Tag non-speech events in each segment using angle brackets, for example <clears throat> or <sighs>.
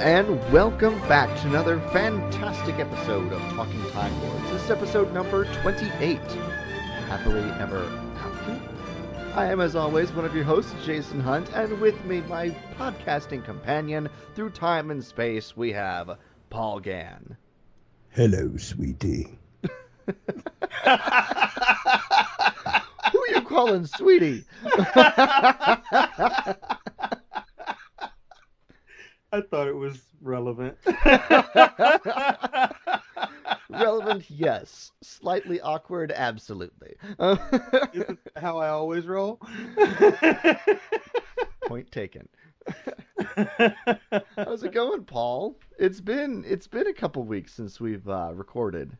And welcome back to another fantastic episode of Talking Time Lords. This is episode number 28. Happily Ever After. I am, as always, one of your hosts, Jason Hunt, and with me, my podcasting companion through time and space, we have Paul Gann. Hello, sweetie. <laughs> Who are you calling sweetie? <laughs> I thought it was relevant. <laughs> Relevant, yes. Slightly awkward, absolutely. Isn't how I always roll. <laughs> Point taken. <laughs> How's it going, Paul? It's been it's been a couple weeks since we've uh, recorded.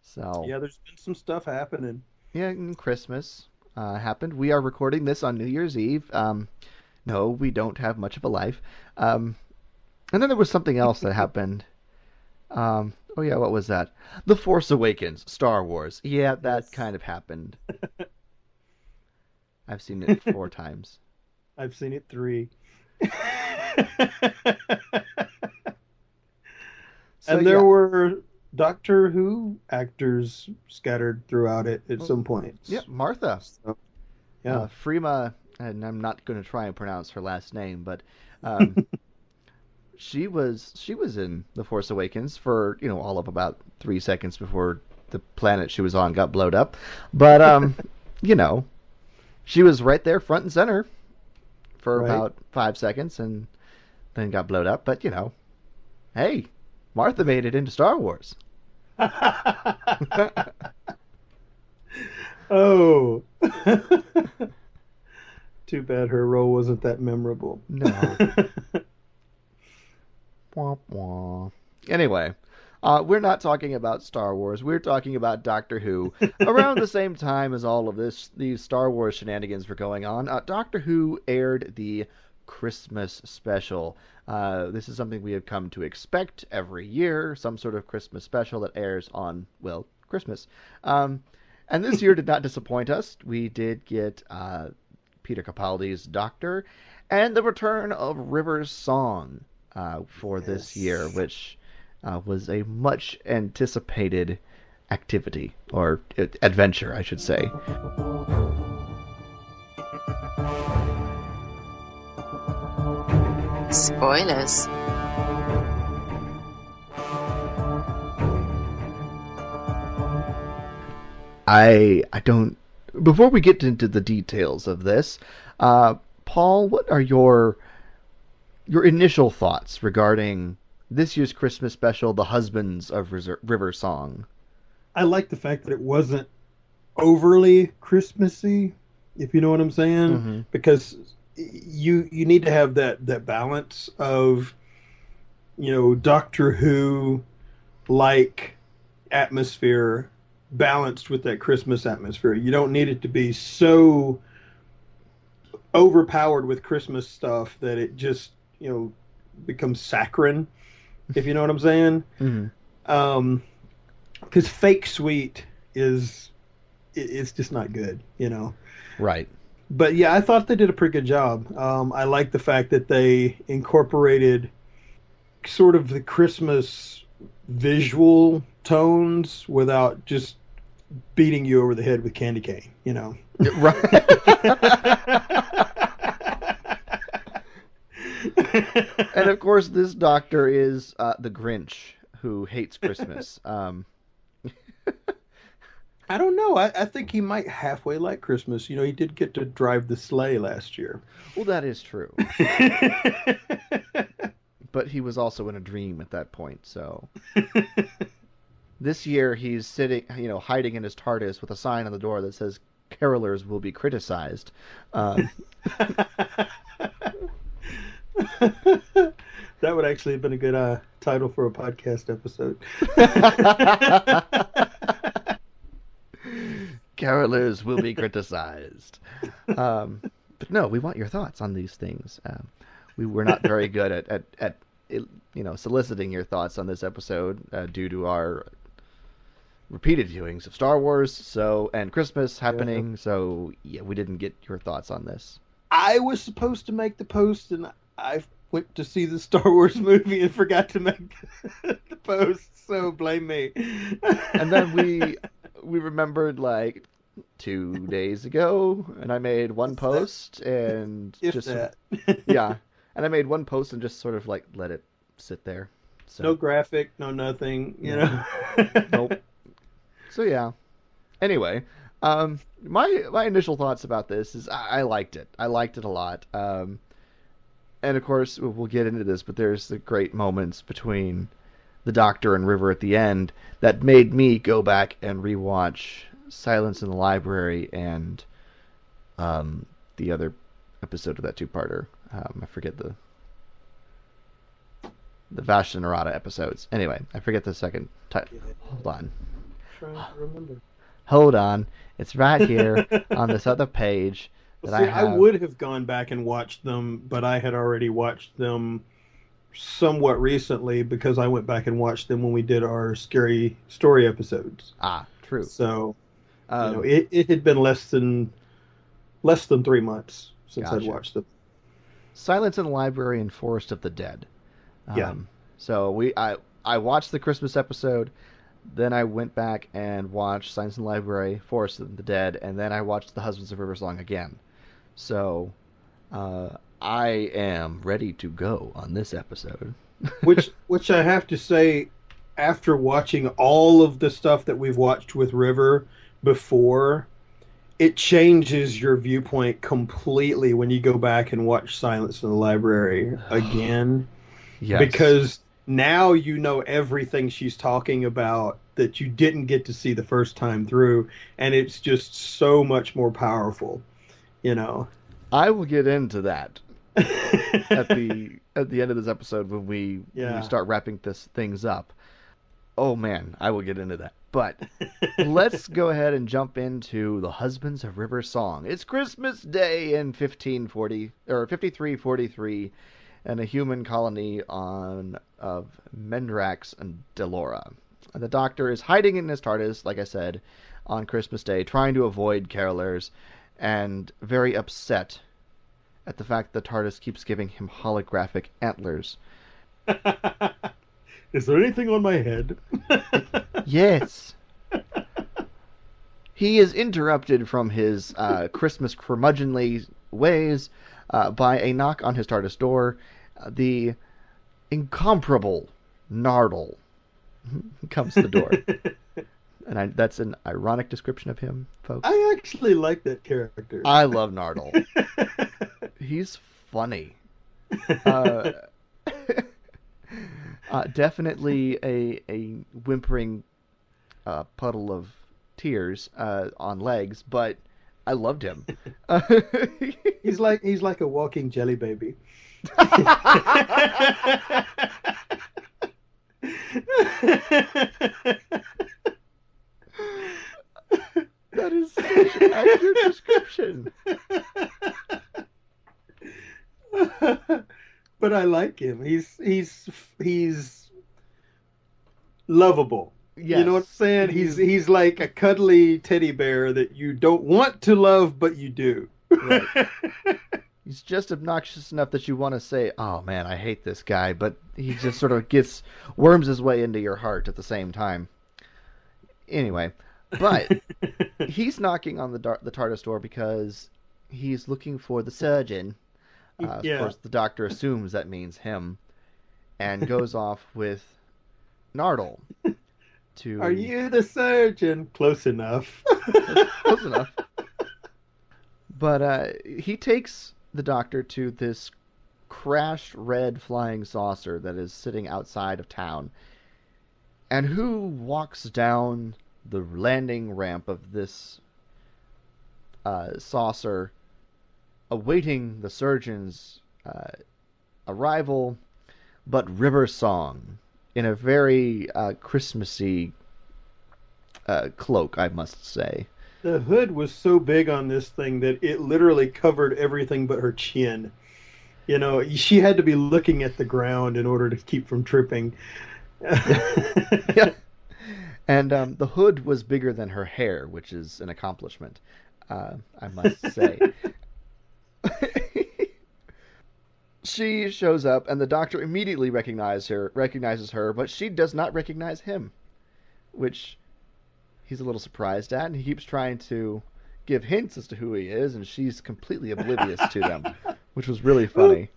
So yeah, there's been some stuff happening. yeah, and Christmas uh, happened. We are recording this on New Year's Eve. Um, no, we don't have much of a life. Um, and then there was something else that <laughs> happened. Um, oh yeah, what was that? The Force Awakens, Star Wars. Yeah, that Yes. kind of happened. <laughs> I've seen it four times. I've seen it three. <laughs> So, and there yeah. were Doctor Who actors scattered throughout it at Oh, some point. Yep, Martha. So, yeah. Uh, Freema, and I'm not going to try and pronounce her last name, but um, she was she was in The Force Awakens for you know all of about three seconds before the planet she was on got blowed up, but um, <laughs> you know, she was right there front and center for Right. about five seconds and then got blowed up. But you know, hey, Martha made it into Star Wars. <laughs> <laughs> oh. Too bad her role wasn't that memorable. No. Wah, wah. Anyway, uh, we're not talking about Star Wars. We're talking about Doctor Who. <laughs> Around the same time as all of this, these Star Wars shenanigans were going on, uh, Doctor Who aired the Christmas special. Uh, this is something we have come to expect every year, some sort of Christmas special that airs on, well, Christmas. Um, and this year did not <laughs> disappoint us. We did get uh, Peter Capaldi's Doctor and the return of River's Song uh, for this year, which uh, was a much anticipated activity or adventure, I should say. Spoilers. I I don't. Before we get into the details of this, uh, Paul, what are your your initial thoughts regarding this year's Christmas special, "The Husbands of River, Song"? I like the fact that it wasn't overly Christmassy, if you know what I'm saying, Mhm. because you you need to have that that balance of you know Doctor Who like atmosphere balanced with that Christmas atmosphere. You don't need it to be so overpowered with Christmas stuff that it just you know becomes saccharine, if you know what I'm saying. Mm-hmm. Um, because fake sweet is it, it's just not good, you know. Right. But yeah, I thought they did a pretty good job. Um, I like the fact that they incorporated sort of the Christmas visual tones without just beating you over the head with candy cane, you know. <laughs> Right. <laughs> <laughs> and of course, this doctor is uh, the Grinch who hates Christmas. <laughs> Um, I don't know. I, I think he might halfway like Christmas. You know, he did get to drive the sleigh last year. well, that is true, <laughs> but he was also in a dream at that point. So this year, he's sitting, you know, hiding in his TARDIS with a sign on the door that says "Carolers will be criticized." Um, <laughs> that would actually have been a good uh, title for a podcast episode. <laughs> Carolers will be criticized. Um, but no, we want your thoughts on these things. Um, we were not very good at, at, at you know soliciting your thoughts on this episode uh, due to our repeated viewings of Star Wars, so and Christmas happening. So yeah, we didn't get your thoughts on this. I was supposed to make the post, and I went to see the Star Wars <laughs> movie and forgot to make <laughs> the post. So blame me. And then we we remembered like two days ago, and I made one post and if just that. <laughs> yeah, and I made one post and just sort of like let it sit there. So No graphic, no nothing. You No. know. Nope. so yeah. Anyway, um, my my initial thoughts about this is I, I liked it. I liked it a lot. Um, and of course we'll get into this, but there's the great moments between the Doctor and River at the end that made me go back and rewatch Silence in the Library and um, the other episode of that two-parter. Um, I forget the the Vashta Nerada episodes. Anyway, I forget the second title. Hold on. Trying to remember. Hold on. It's right here <laughs> on this other page See, I have. I would have gone back and watched them, but I had already watched them somewhat recently because I went back and watched them when we did our scary story episodes. Ah, true. So Um, you know, it, it had been less than less than three months since I'd watched them. Silence in the Library and Forest of the Dead. Um, Yeah. So we I I watched the Christmas episode, then I went back and watched Silence in the Library, Forest of the Dead, and then I watched The Husbands of River Song again. So uh, I am ready to go on this episode. <laughs> which which I have to say, after watching all of the stuff that we've watched with River before, it changes your viewpoint completely when you go back and watch Silence in the Library <sighs> again. yes. Because now you know everything she's talking about that you didn't get to see the first time through, and it's just so much more powerful. You know. I will get into that <laughs> at the at the end of this episode when we when we start wrapping this things up. Oh man, I will get into that. But <laughs> let's go ahead and jump into the Husbands of River Song. It's Christmas Day in 1540 or 5343 and a human colony on of Mendorax and Dellora. The doctor is hiding in his TARDIS, like I said, on Christmas Day, trying to avoid carolers and very upset at the fact that TARDIS keeps giving him holographic antlers. <laughs> Is there anything on my head? <laughs> Yes. he is interrupted from his uh, Christmas curmudgeonly ways uh, by a knock on his TARDIS door. Uh, the incomparable Nardole <laughs> comes to the door. And I, that's an ironic description of him, folks. I actually like that character. I love Nardole. <laughs> He's funny. Uh, <laughs> uh, definitely a a whimpering uh, puddle of tears uh, on legs, but I loved him. <laughs> he's like he's like a walking jelly baby. That is such an accurate description. but I like him. He's he's he's lovable. Yes. You know what I'm saying? He's he's like a cuddly teddy bear that you don't want to love, but you do. Right. <laughs> He's just obnoxious enough that you want to say, "Oh man, I hate this guy," but he just sort of gets worms his way into your heart at the same time. Anyway, but <laughs> he's knocking on the dar- the TARDIS door because he's looking for the surgeon. Uh, Yeah. Of course, the doctor assumes that means him, and goes <laughs> off with Nardole to. Are you the surgeon? Close enough. <laughs> Close enough. But uh, he takes the doctor to this crashed red flying saucer that is sitting outside of town. And who walks down the landing ramp of this uh, saucer, awaiting the surgeon's uh, arrival, but River Song in a very uh, Christmassy uh, cloak, I must say. The hood was so big on this thing that it literally covered everything but her chin. You know, she had to be looking at the ground in order to keep from tripping. <laughs> <laughs> yeah. And um, the hood was bigger than her hair, which is an accomplishment, uh, I must say. <laughs> she shows up, and the doctor immediately recognizes her, recognizes her, but she does not recognize him, which he's a little surprised at, and he keeps trying to give hints as to who he is, and she's completely oblivious to them, <laughs> which was really funny.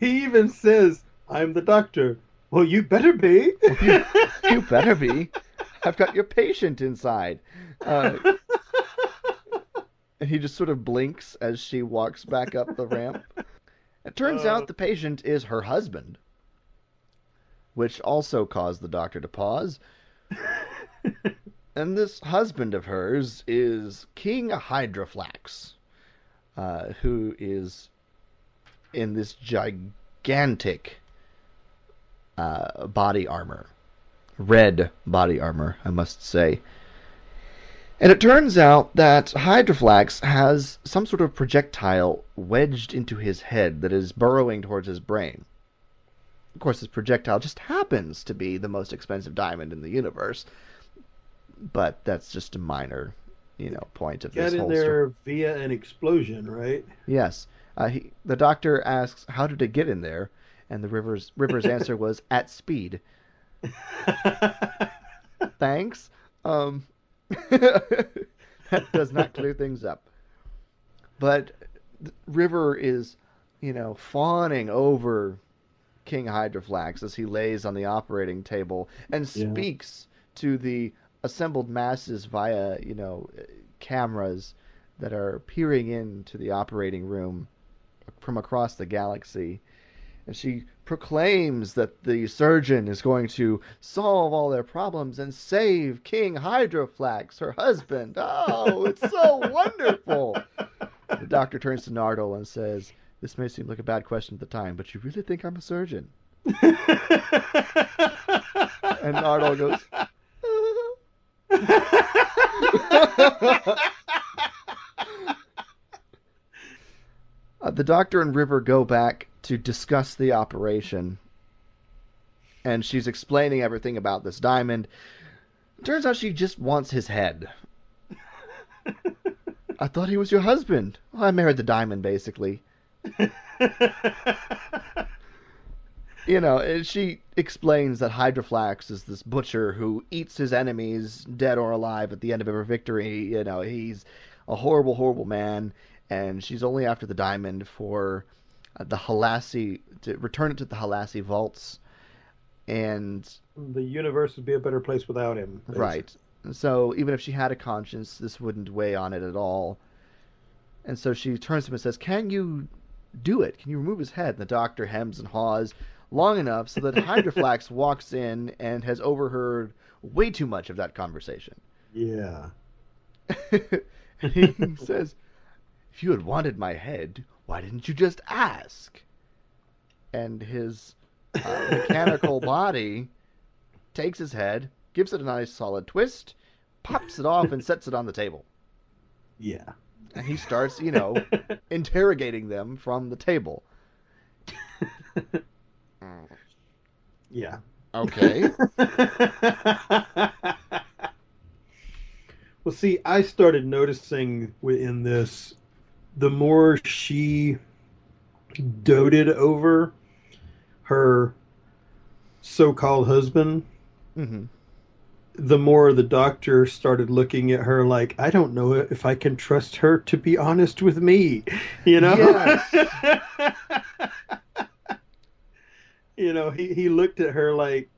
he even says, I'm the doctor. Well, you better be. you, you better be. I've got your patient inside. Uh, and he just sort of blinks as she walks back up the ramp. It turns Uh. out the patient is her husband, which also caused the doctor to pause. And this husband of hers is King Hydroflax, uh, who is in this gigantic uh, body armor. Red body armor, I must say. And it turns out that Hydroflax has some sort of projectile wedged into his head that is burrowing towards his brain. Of course, this projectile just happens to be the most expensive diamond in the universe, but that's just a minor, you know, point of Got this in whole there story. via an explosion, right? Yes. Uh, he, the doctor asks, "How did it get in there?" And the Rivers Rivers' answer was, <laughs> "At speed." <laughs> Thanks. Um, <laughs> that does not clear things up. But River is, you know, fawning over King Hydroflax as he lays on the operating table and Yeah. speaks to the assembled masses via, you know, cameras that are peering into the operating room from across the galaxy. And she proclaims that the surgeon is going to solve all their problems and save King Hydroflax, her husband. Oh, it's so wonderful. The doctor turns to Nardole and says, This may seem like a bad question at the time, but you really think I'm a surgeon? <laughs> And Nardole goes, <laughs> Uh, the doctor and River go back to discuss the operation, and she's explaining everything about this diamond. Turns out she just wants his head. <laughs> I thought he was your husband. Well, I married the diamond, basically. <laughs> You know, she explains that Hydroflax is this butcher who eats his enemies, dead or alive, at the end of every victory. You know, he's a horrible, horrible man, and she's only after the diamond for Uh, the Halassi to return it to the Halassi vaults, and the universe would be a better place without him. basically. right. So even if she had a conscience, this wouldn't weigh on it at all. And so she turns to him and says, "Can you do it? Can you remove his head?" And the doctor hems and haws long enough so that <laughs> Hydroflax walks in and has overheard way too much of that conversation. Yeah. <laughs> and he says, If you had wanted my head, why didn't you just ask? And his uh, <laughs> mechanical body takes his head, gives it a nice solid twist, pops it off, and sets it on the table. Yeah. and he starts, you know, <laughs> interrogating them from the table. yeah. Okay. <laughs> well, see, I started noticing within this the more she doted over her so-called husband, hmm the more the doctor started looking at her like, I don't know if I can trust her to be honest with me, you know. Yes. <laughs> you know, he he looked at her like,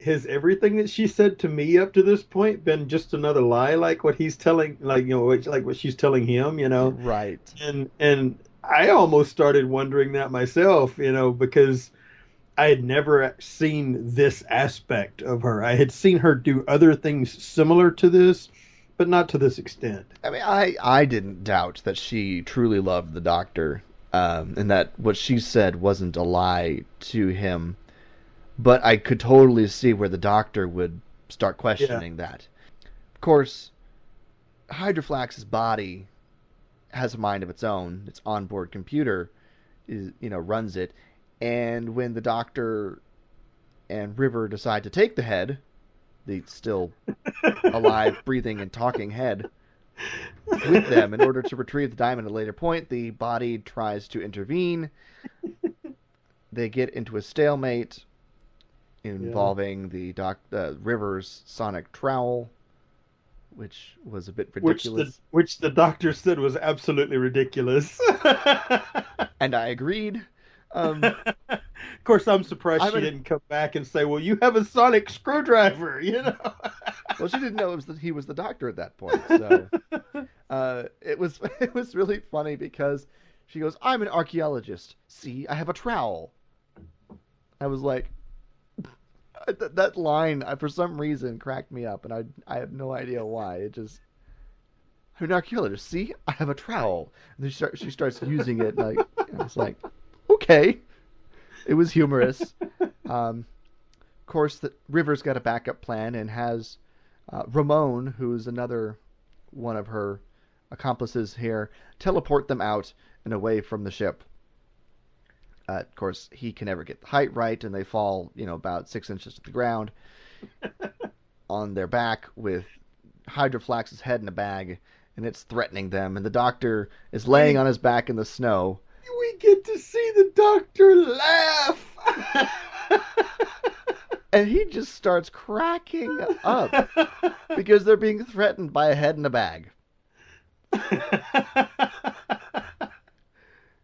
has everything that she said to me up to this point been just another lie, like what he's telling, like you know, like what she's telling him, you know? Right. and and I almost started wondering that myself, you know, because I had never seen this aspect of her. I had seen her do other things similar to this, but not to this extent. I mean, I I didn't doubt that she truly loved the doctor, um, and that what she said wasn't a lie to him. But I could totally see where the doctor would start questioning that. Of course, Hydroflax's body has a mind of its own. Its onboard computer is you know runs it, and when the doctor and River decide to take the head, the still <laughs> alive, breathing, and talking head with them in order to retrieve the diamond at a later point. The body tries to intervene. <laughs> They get into a stalemate involving the doc, uh, River's sonic trowel, which was a bit Which ridiculous. the which the doctor said was absolutely ridiculous. <laughs> And I agreed. Um, of course, I'm surprised I'm she didn't come back and say, "Well, you have a sonic screwdriver," <laughs> you know. well, she didn't know it was that he was the doctor at that point. So <laughs> uh, it was it was really funny because she goes, "I'm an archaeologist. See, I have a trowel." I was like, that, that line uh, for some reason cracked me up, and I I have no idea why. It just. I'm an archaeologist. See, I have a trowel. And then she, start, she starts using it. Like it's like, okay, it was humorous. <laughs> Um, of course, the River's got a backup plan and has uh, Ramon, who's another one of her accomplices here, teleport them out and away from the ship. Uh, of course, he can never get the height right, and they fall, you know, about six inches to the ground <laughs> on their back with Hydroflax's head in a bag, and it's threatening them. And the doctor is laying on his back in the snow. we get to see the doctor laugh. <laughs> And he just starts cracking up <laughs> because they're being threatened by a head in a bag.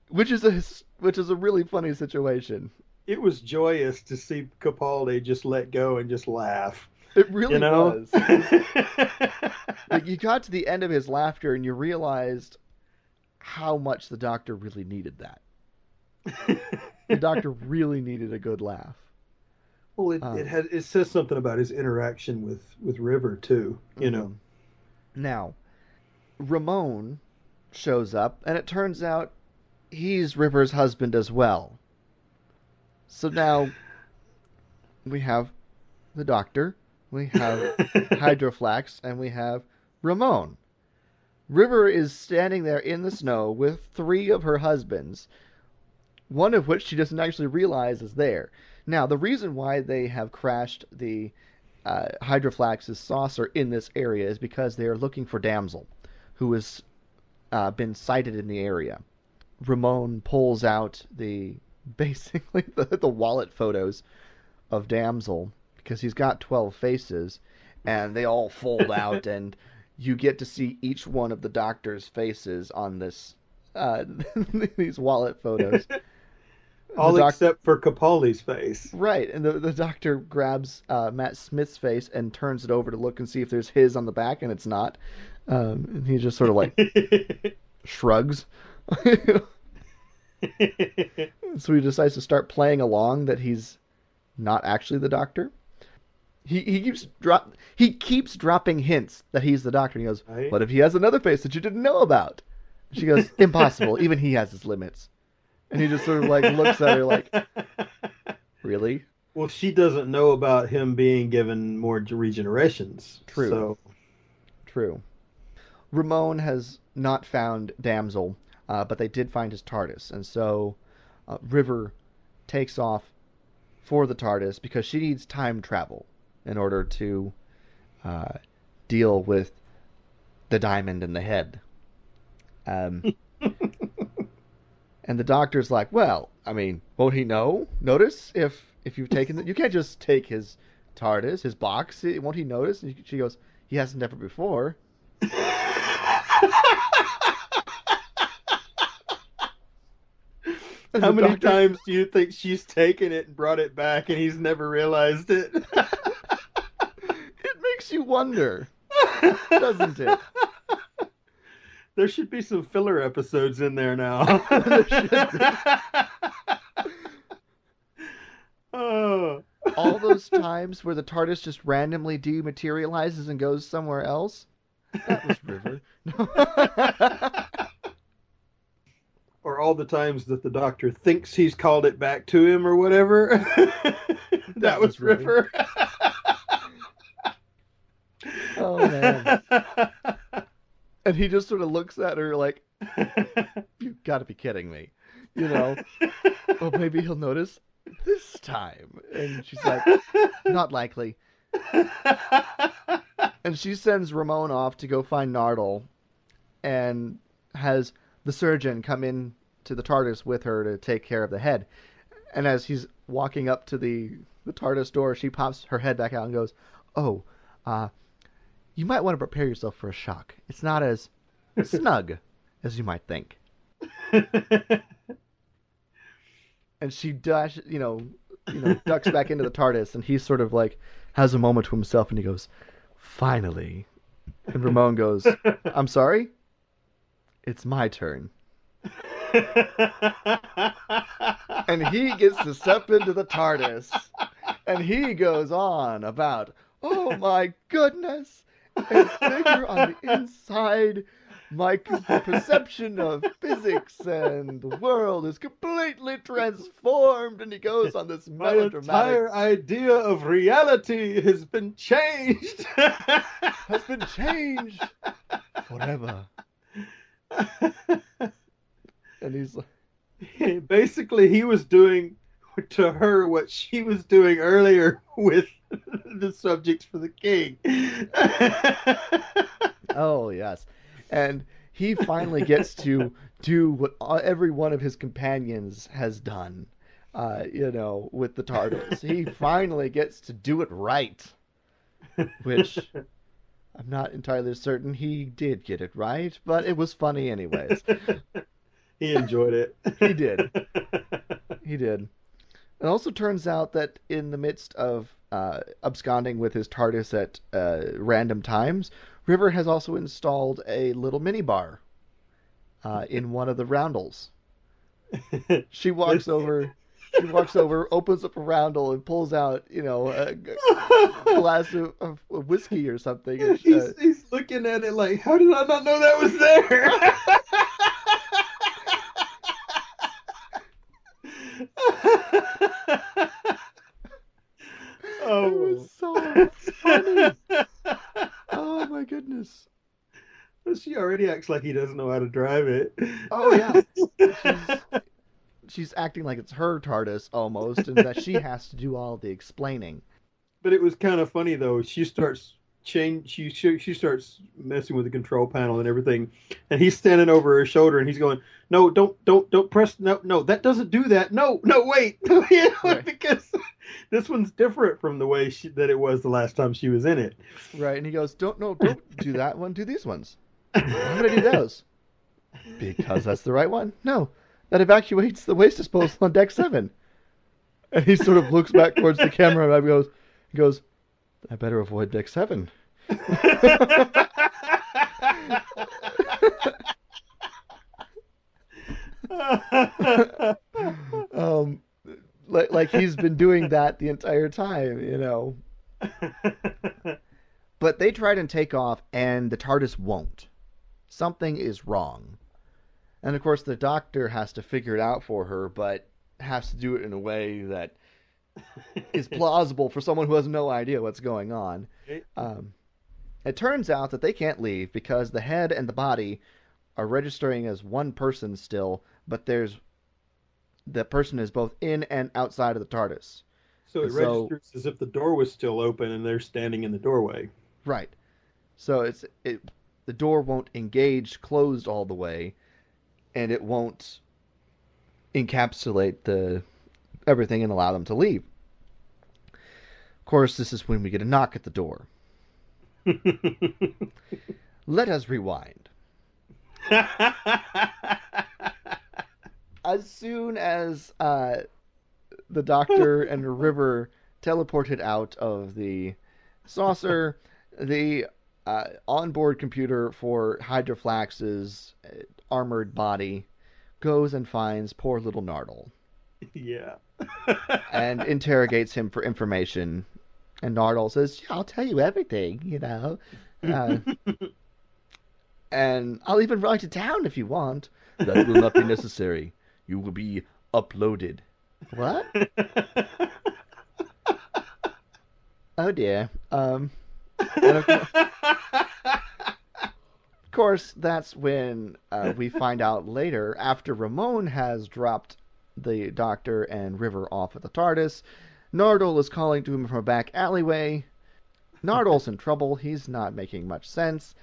which is a his- which is a really funny situation. it was joyous to see Capaldi just let go and just laugh. It really You know, was. <laughs> Like you got to the end of his laughter and you realized how much the doctor really needed that. The doctor <laughs> really needed a good laugh. well, it, Um, it had it says something about his interaction with with River too. You know, Mhm. Now, Ramon shows up, and it turns out he's River's husband as well. So now we have the doctor, we have <laughs> Hydroflax, and we have Ramon. River is standing there in the snow with three of her husbands, one of which she doesn't actually realize is there. Now, the reason why they have crashed the uh, Hydroflax's saucer in this area is because they are looking for Damsel, who has uh, been sighted in the area. Ramon pulls out the <laughs> basically the, the wallet photos of Damsel because he's got 12 faces and they all fold <laughs> out and you get to see each one of the doctor's faces on this uh, <laughs> these wallet photos. all doc- except for Capaldi's face. Right, and the, the doctor grabs uh, Matt Smith's face and turns it over to look and see if there's his on the back, and it's not. Um, and he just sort of like shrugs. <laughs> so he decides to start playing along that he's not actually the doctor. He he keeps drop he keeps dropping hints that he's the doctor. He goes, Right. "What if he has another face that you didn't know about?" She goes, <laughs> "Impossible. Even he has his limits." And he just sort of like looks at her like, <laughs> "Really?" well, she doesn't know about him being given more regenerations. True. So True. Ramon has not found Damsel, uh, but they did find his TARDIS, and so uh, River takes off for the TARDIS because she needs time travel in order to uh, deal with the diamond in the head. Um, <laughs> and the doctor's like, "Well, I mean, won't he know? Notice if if you've taken it? You can't just take his TARDIS, his box. Won't he notice?" And she goes, "He hasn't ever before." And How many doctor- times do you think she's taken it and brought it back and he's never realized it? <laughs> It makes you wonder, doesn't it? There should be some filler episodes in there now. <laughs> <laughs> Oh. All those times where the TARDIS just randomly dematerializes and goes somewhere else. That was River. Or all the times that the doctor thinks he's called it back to him or whatever. <laughs> that, was was River. River. <laughs> oh man. <laughs> And he just sort of looks at her like, "You got to be kidding me," you know. Or maybe he'll notice this time, and she's like, "Not likely." And she sends Ramon off to go find Nardole, and has the surgeon come in to the TARDIS with her to take care of the head. And as he's walking up to the the TARDIS door, she pops her head back out and goes, "Oh, uh, you might want to prepare yourself for a shock. It's not as <laughs> snug as you might think." And she dash, you know, you know, ducks back into the TARDIS, and he sort of like has a moment to himself, and he goes, "Finally." And Ramon goes, "I'm sorry. It's my turn." <laughs> And he gets to step into the TARDIS, and he goes on about, "Oh my goodness, it's bigger on the inside." My perception of physics and the world is completely transformed, and he goes on this My entire idea of reality has been changed. has been changed forever. <laughs> And he's like, <laughs> Basically, he was doing to her what she was doing earlier <laughs> with the subjects for the king. oh yes, and he finally gets to do what every one of his companions has done. Uh, you know, with the TARDIS, he finally gets to do it right, which I'm not entirely certain he did get it right, but it was funny anyways. <laughs> he enjoyed it. He did. <laughs> He did. It also turns out that in the midst of uh, absconding with his TARDIS at uh, random times, River has also installed a little minibar uh, in one of the roundels. <laughs> She walks over. She walks over, opens up a roundel, and pulls out, you know, a, a glass of, of whiskey or something. and, uh, he's, he's looking at it like, how did I not know that was there? <laughs> oh, it was so funny. Oh my goodness. she already acts like he doesn't know how to drive it. Oh, yeah. She's, she's acting like it's her TARDIS almost, and that she <laughs> has to do all the explaining. But it was kind of funny though. She starts change. She, she she starts messing with the control panel and everything, and he's standing over her shoulder and he's going, "No, don't don't don't press. No, no, that doesn't do that. No, no, wait, <laughs> You know, Right. because <laughs> this one's different from the way she, that it was the last time she was in it." Right, and he goes, "Don't no, don't do that one. Do these ones. I'm gonna do those? Because that's the right one. No, that evacuates the waste disposal on deck seven. And he sort of looks back towards the camera and goes, he goes, I better avoid deck seven. <laughs> Um, like like he's been doing that the entire time, you know. <laughs> But they try to take off, and the TARDIS won't. Something is wrong. And of course, the doctor has to figure it out for her, but has to do it in a way that <laughs> is plausible for someone who has no idea what's going on. Um, It turns out that they can't leave because the head and the body are registering as one person still, but there's the person is both in and outside of the TARDIS. So it So- registers as if the door was still open and they're standing in the doorway. Right. So it's it the door won't engage closed all the way and it won't encapsulate the everything and allow them to leave. Of course, this is when we get a knock at the door. <laughs> Let us rewind. As soon as uh, the doctor and River teleported out of the saucer, the uh, onboard computer for Hydroflax's uh, armored body goes and finds poor little Nardole yeah. <laughs> and interrogates him for information. And Nardole says, yeah, "I'll tell you everything, you know, uh, and I'll even write it down if you want." That will not be necessary. You will be uploaded. What? <laughs> Oh dear. Um. Of, course, <laughs> of course, that's when uh, we find out later, after Ramon has dropped the Doctor and River off at the TARDIS, Nardole is calling to him from a back alleyway. Nardole's in trouble. He's not making much sense.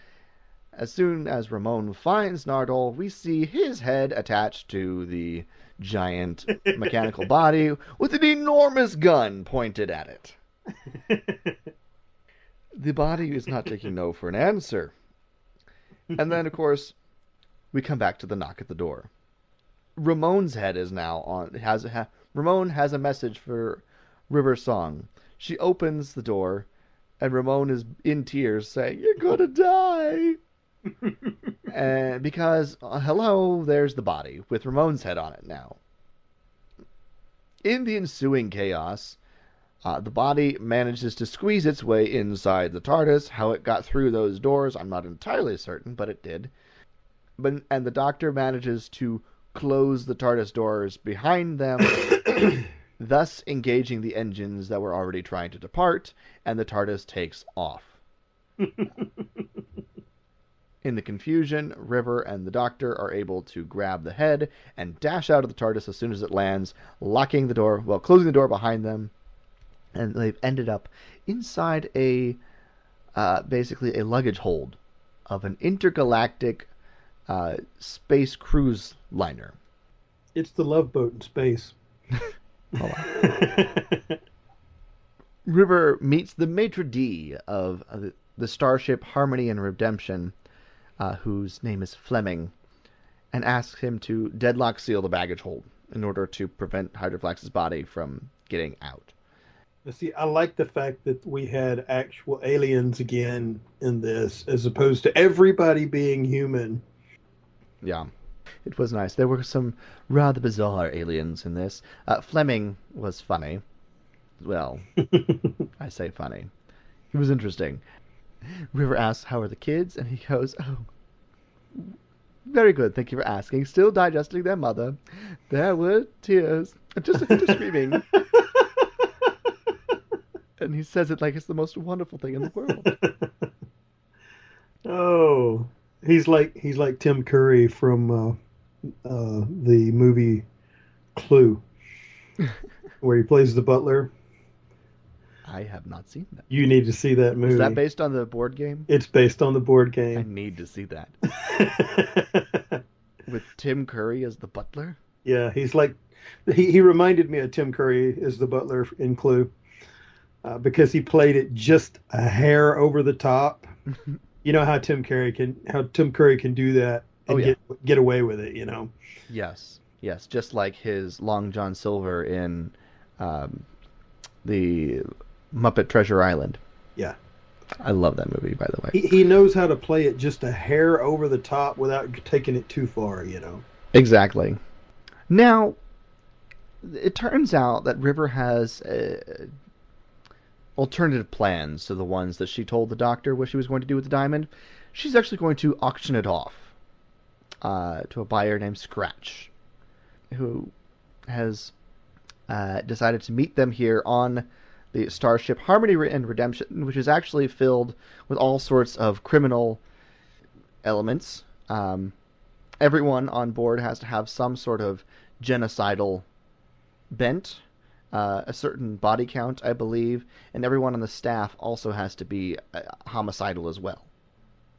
As soon as Ramon finds Nardole, we see his head attached to the giant mechanical body with an enormous gun pointed at it. <laughs> The body is not taking no for an answer. And then, of course, we come back to the knock at the door. Ramon's head is now on. Has ha, Ramon has a message for River Song. She opens the door, and Ramon is in tears, saying, "You're gonna die." <laughs> and because uh, hello, there's the body with Ramon's head on it now. In the ensuing chaos, uh, the body manages to squeeze its way inside the TARDIS. How it got through those doors, I'm not entirely certain, but it did. But and the Doctor manages to close the TARDIS doors behind them, <coughs> thus engaging the engines that were already trying to depart, and the TARDIS takes off. <laughs> In the confusion, River and the Doctor are able to grab the head and dash out of the TARDIS as soon as it lands, locking the door, well, closing the door behind them, and they've ended up inside a uh, basically a luggage hold of an intergalactic uh, space cruise liner. it's the love boat in space. <laughs> On. River meets the maitre d' of uh, the- the starship Harmony and Redemption, uh, whose name is Fleming, and asks him to deadlock seal the baggage hold in order to prevent Hydroflax's body from getting out. See, I like the fact that we had actual aliens again in this, as opposed to everybody being human. Yeah. It was nice. There were some rather bizarre aliens in this. Uh, Fleming was funny. Well, <laughs> I say funny. He was interesting. River asks, How are the kids? And he goes, Oh, very good. Thank you for asking. Still digesting their mother. There were tears. Just, just screaming. <laughs> And he says it like it's the most wonderful thing in the world. <laughs> oh, he's like he's like Tim Curry from uh, uh, the movie Clue, <laughs> where he plays the butler. I have not seen that. You need to see that movie. Is that based on the board game? it's based on the board game. I need to see that. <laughs> With Tim Curry as the butler? yeah, he's like he, he reminded me of Tim Curry as the butler in Clue uh, because he played it just a hair over the top. <laughs> you know how Tim Curry can how Tim Curry can do that and Oh, yeah. get get away with it. You know. Yes, yes, just like his Long John Silver in um, the Muppet Treasure Island. Yeah. I love that movie, by the way. He, he knows how to play it just a hair over the top without taking it too far, you know. Exactly. Now, it turns out that River has uh, alternative plans to the ones that she told the doctor what she was going to do with the diamond. She's actually going to auction it off uh, to a buyer named Scratch, who has uh, decided to meet them here on the starship Harmony and Redemption, which is actually filled with all sorts of criminal elements. Um, everyone on board has to have some sort of genocidal bent, uh, a certain body count, I believe, and everyone on the staff also has to be uh, homicidal as well.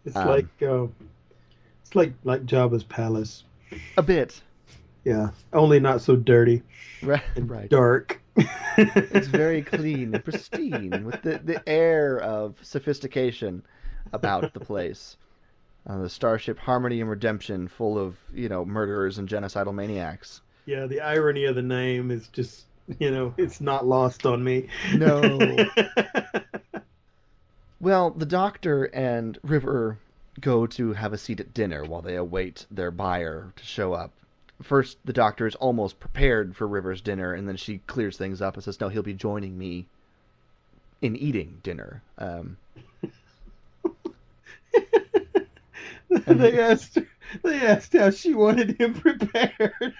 It's Um, like uh, it's like like Jabba's palace. A bit, Yeah, only not so dirty right? and <laughs> right. dark. <laughs> It's very clean and pristine, <laughs> with the, the air of sophistication about the place. Uh, the starship Harmony and Redemption, full of you know murderers and genocidal maniacs. Yeah, the irony of the name is just <laughs> you know it's not lost on me. No. <laughs> Well, the doctor and River go to have a seat at dinner while they await their buyer to show up. First, the doctor is almost prepared for River's dinner, and then she clears things up and says, "No, he'll be joining me in eating dinner." Um, <laughs> they asked they asked how she wanted him prepared.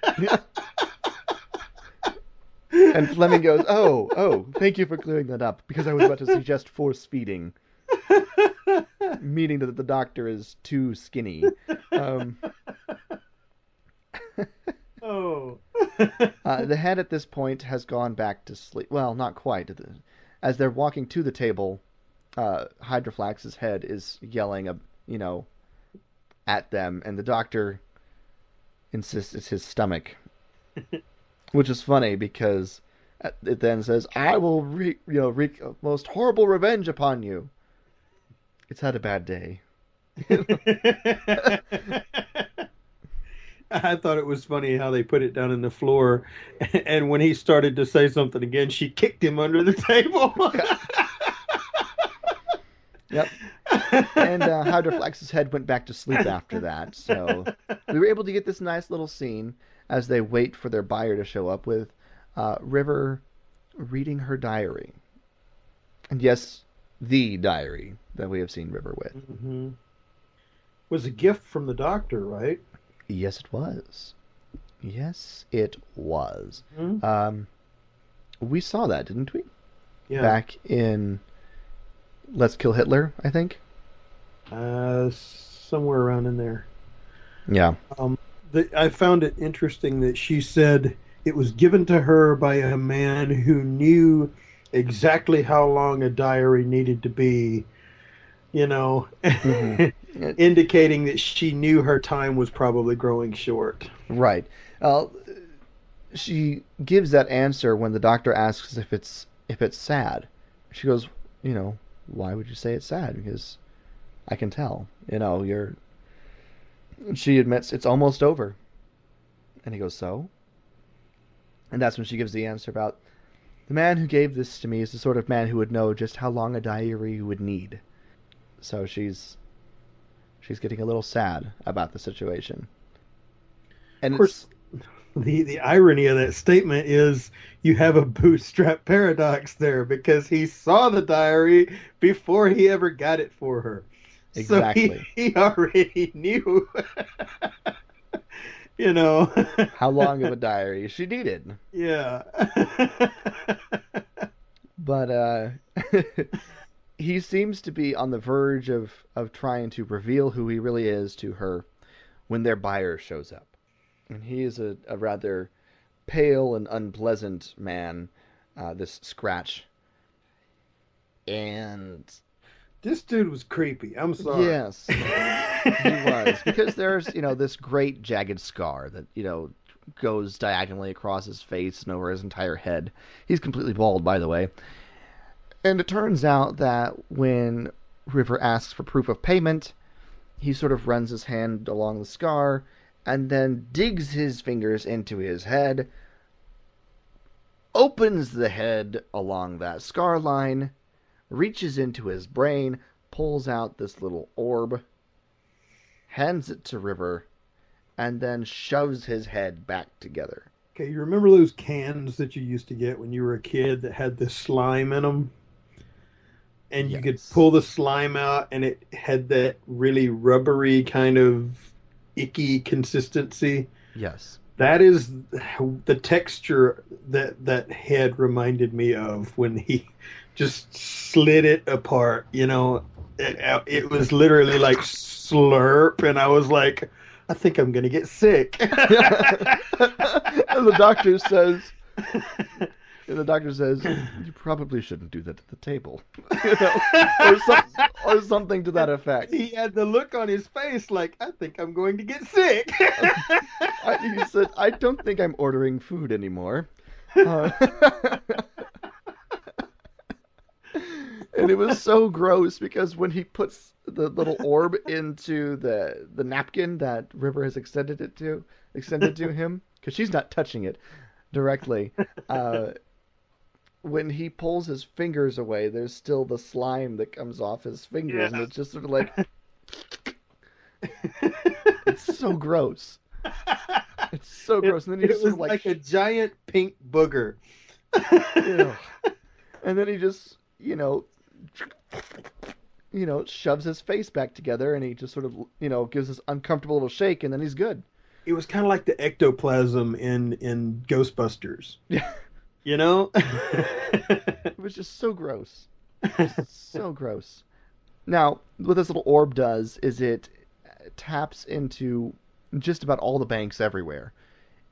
And Flemming goes, "Oh, oh, thank you for clearing that up because I was about to suggest force feeding, meaning that the doctor is too skinny." Um, oh. Uh, the head at this point has gone back to sleep. Well, not quite. As they're walking to the table, uh, Hydroflax's head is yelling, uh, you know, at them, and the doctor insists it's his stomach, which is funny because it then says, "I will, wreak, you know, wreak most horrible revenge upon you." It's had a bad day. <laughs> I thought it was funny how they put it down in the floor, <laughs> and when he started to say something again, she kicked him under the table. <laughs> Yep. and uh, Hydroflax's head went back to sleep after that. So we were able to get this nice little scene as they wait for their buyer to show up with uh, River reading her diary. And yes, the diary that we have seen River with. hmm Was a gift from the doctor, right? Yes, it was. Yes, it was. Mhm. Um, we saw that, didn't we? Yeah. Back in Let's Kill Hitler, I think. Uh, somewhere around in there. Yeah. Um, the, I found it interesting that she said it was given to her by a man who knew exactly how long a diary needed to be, you know, <laughs> Mhm. indicating that she knew her time was probably growing short. Right. Uh, she gives that answer when the doctor asks if it's if it's sad. She goes, you know, why would you say it's sad? Because I can tell. You know, you're. She admits it's almost over. And he goes, so. And that's when she gives the answer about the man who gave this to me is the sort of man who would know just how long a diary would need. So she's she's getting a little sad about the situation. And Of course, the the irony of that statement is you have a bootstrap paradox there because he saw the diary before he ever got it for her. Exactly. So he, <laughs> he already knew. <laughs> you know. how long of a <laughs> diary she needed. Yeah. But uh, he seems to be on the verge of, of trying to reveal who he really is to her when their buyer shows up. And he is a, a rather pale and unpleasant man, uh, this Scratch. And this dude was creepy. I'm sorry. yes, <laughs> he was. Because there's, you know, this great jagged scar that, you know, goes diagonally across his face and over his entire head. He's completely bald, by the way. And it turns out that when River asks for proof of payment, he sort of runs his hand along the scar and then digs his fingers into his head, opens the head along that scar line, reaches into his brain, pulls out this little orb, hands it to River, and then shoves his head back together. Okay, you remember those cans that you used to get when you were a kid that had the slime in them? And you could pull the slime out and it had that really rubbery kind of icky consistency. Yes. That is the texture that that head reminded me of when he just slid it apart. You know, it, it was literally like slurp, and I was like, I think I'm gonna get sick. and the doctor says, and the doctor says, you probably shouldn't do that at the table, <laughs> you know, or, some, or something to that effect. he had the look on his face like, I think I'm going to get sick. I, he said, I don't think I'm ordering food anymore. <laughs> Uh, <laughs> and it was so gross because when he puts the little orb into the the napkin that River has extended it to, extended to him, because she's not touching it directly. Uh, when he pulls his fingers away, there's still the slime that comes off his fingers, and it's just sort of like it's so gross. It's so gross, and then he it just was like, like a giant pink booger. And then he just, you know, you know, shoves his face back together, and he just sort of, you know, gives this uncomfortable little shake, and then he's good. It was kind of like the ectoplasm in in Ghostbusters. <laughs> Yeah, You know? <laughs> it was just so gross, so gross. Now, what this little orb does is it uh, taps into just about all the banks everywhere,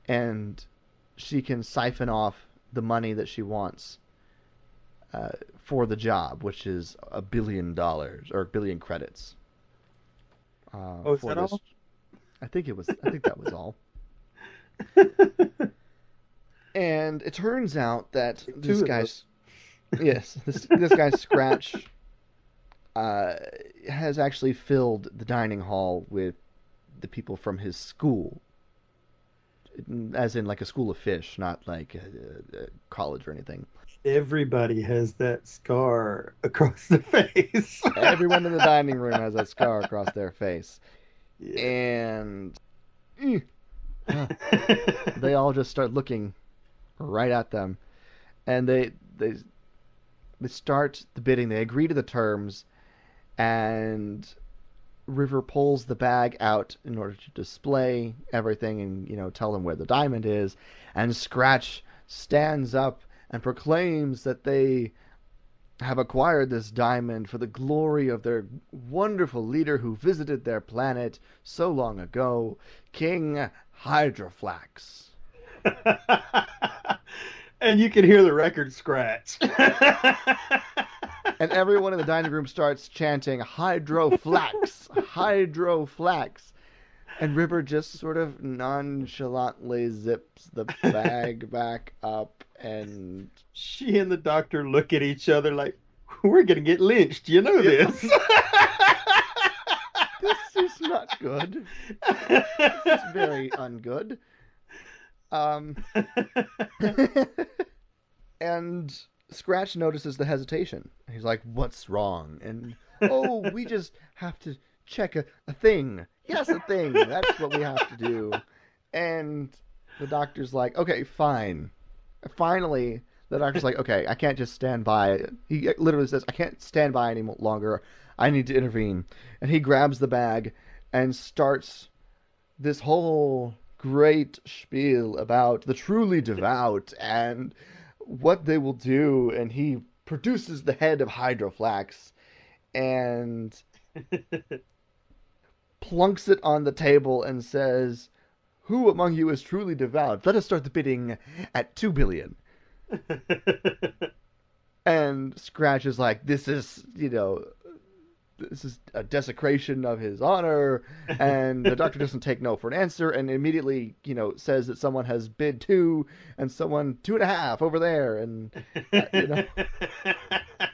and she can siphon off the money that she wants uh, for the job, which is a billion dollars or a billion credits. Uh, Oh, is that this- all? I think it was. I think that was all. <laughs> And it turns out that Two this guy's <laughs> yes, this this guy Scratch uh, has actually filled the dining hall with the people from his school, as in like a school of fish, not like a, a college or anything. Everybody has that scar across the <laughs> face. Everyone in the dining room has that scar across their face, Yeah. and eh, <laughs> they all just start looking right at them, and they they they start the bidding. They agree to the terms, and River pulls the bag out in order to display everything and you know tell them where the diamond is, and Scratch stands up and proclaims that they have acquired this diamond for the glory of their wonderful leader who visited their planet so long ago, King Hydroflax. <laughs> and you can hear the record scratch. <laughs> And everyone in the dining room starts chanting Hydroflax, Hydroflax. And River just sort of nonchalantly zips the bag <laughs> back up and she and the doctor look at each other like, we're going to get lynched. You know this. <laughs> this is not good. This is very <laughs> ungood. Um and Scratch notices the hesitation. He's like, "What's wrong?" And oh, we just have to check a, a thing. Yes, a thing. That's what we have to do. And the doctor's like, "Okay, fine." Finally, the doctor's like, "Okay, I can't just stand by." He literally says, "I can't stand by any longer. I need to intervene." And he grabs the bag and starts this whole great spiel about the truly devout and what they will do and he produces the head of hydroflax and <laughs> plunks it on the table and says who among you is truly devout? Let us start the bidding at 2 billion. <laughs> And scratch is like this is you know this is a desecration of his honor. And the doctor doesn't take no for an answer and immediately you know says that someone has bid two and someone two and a half over there and uh, you know <laughs>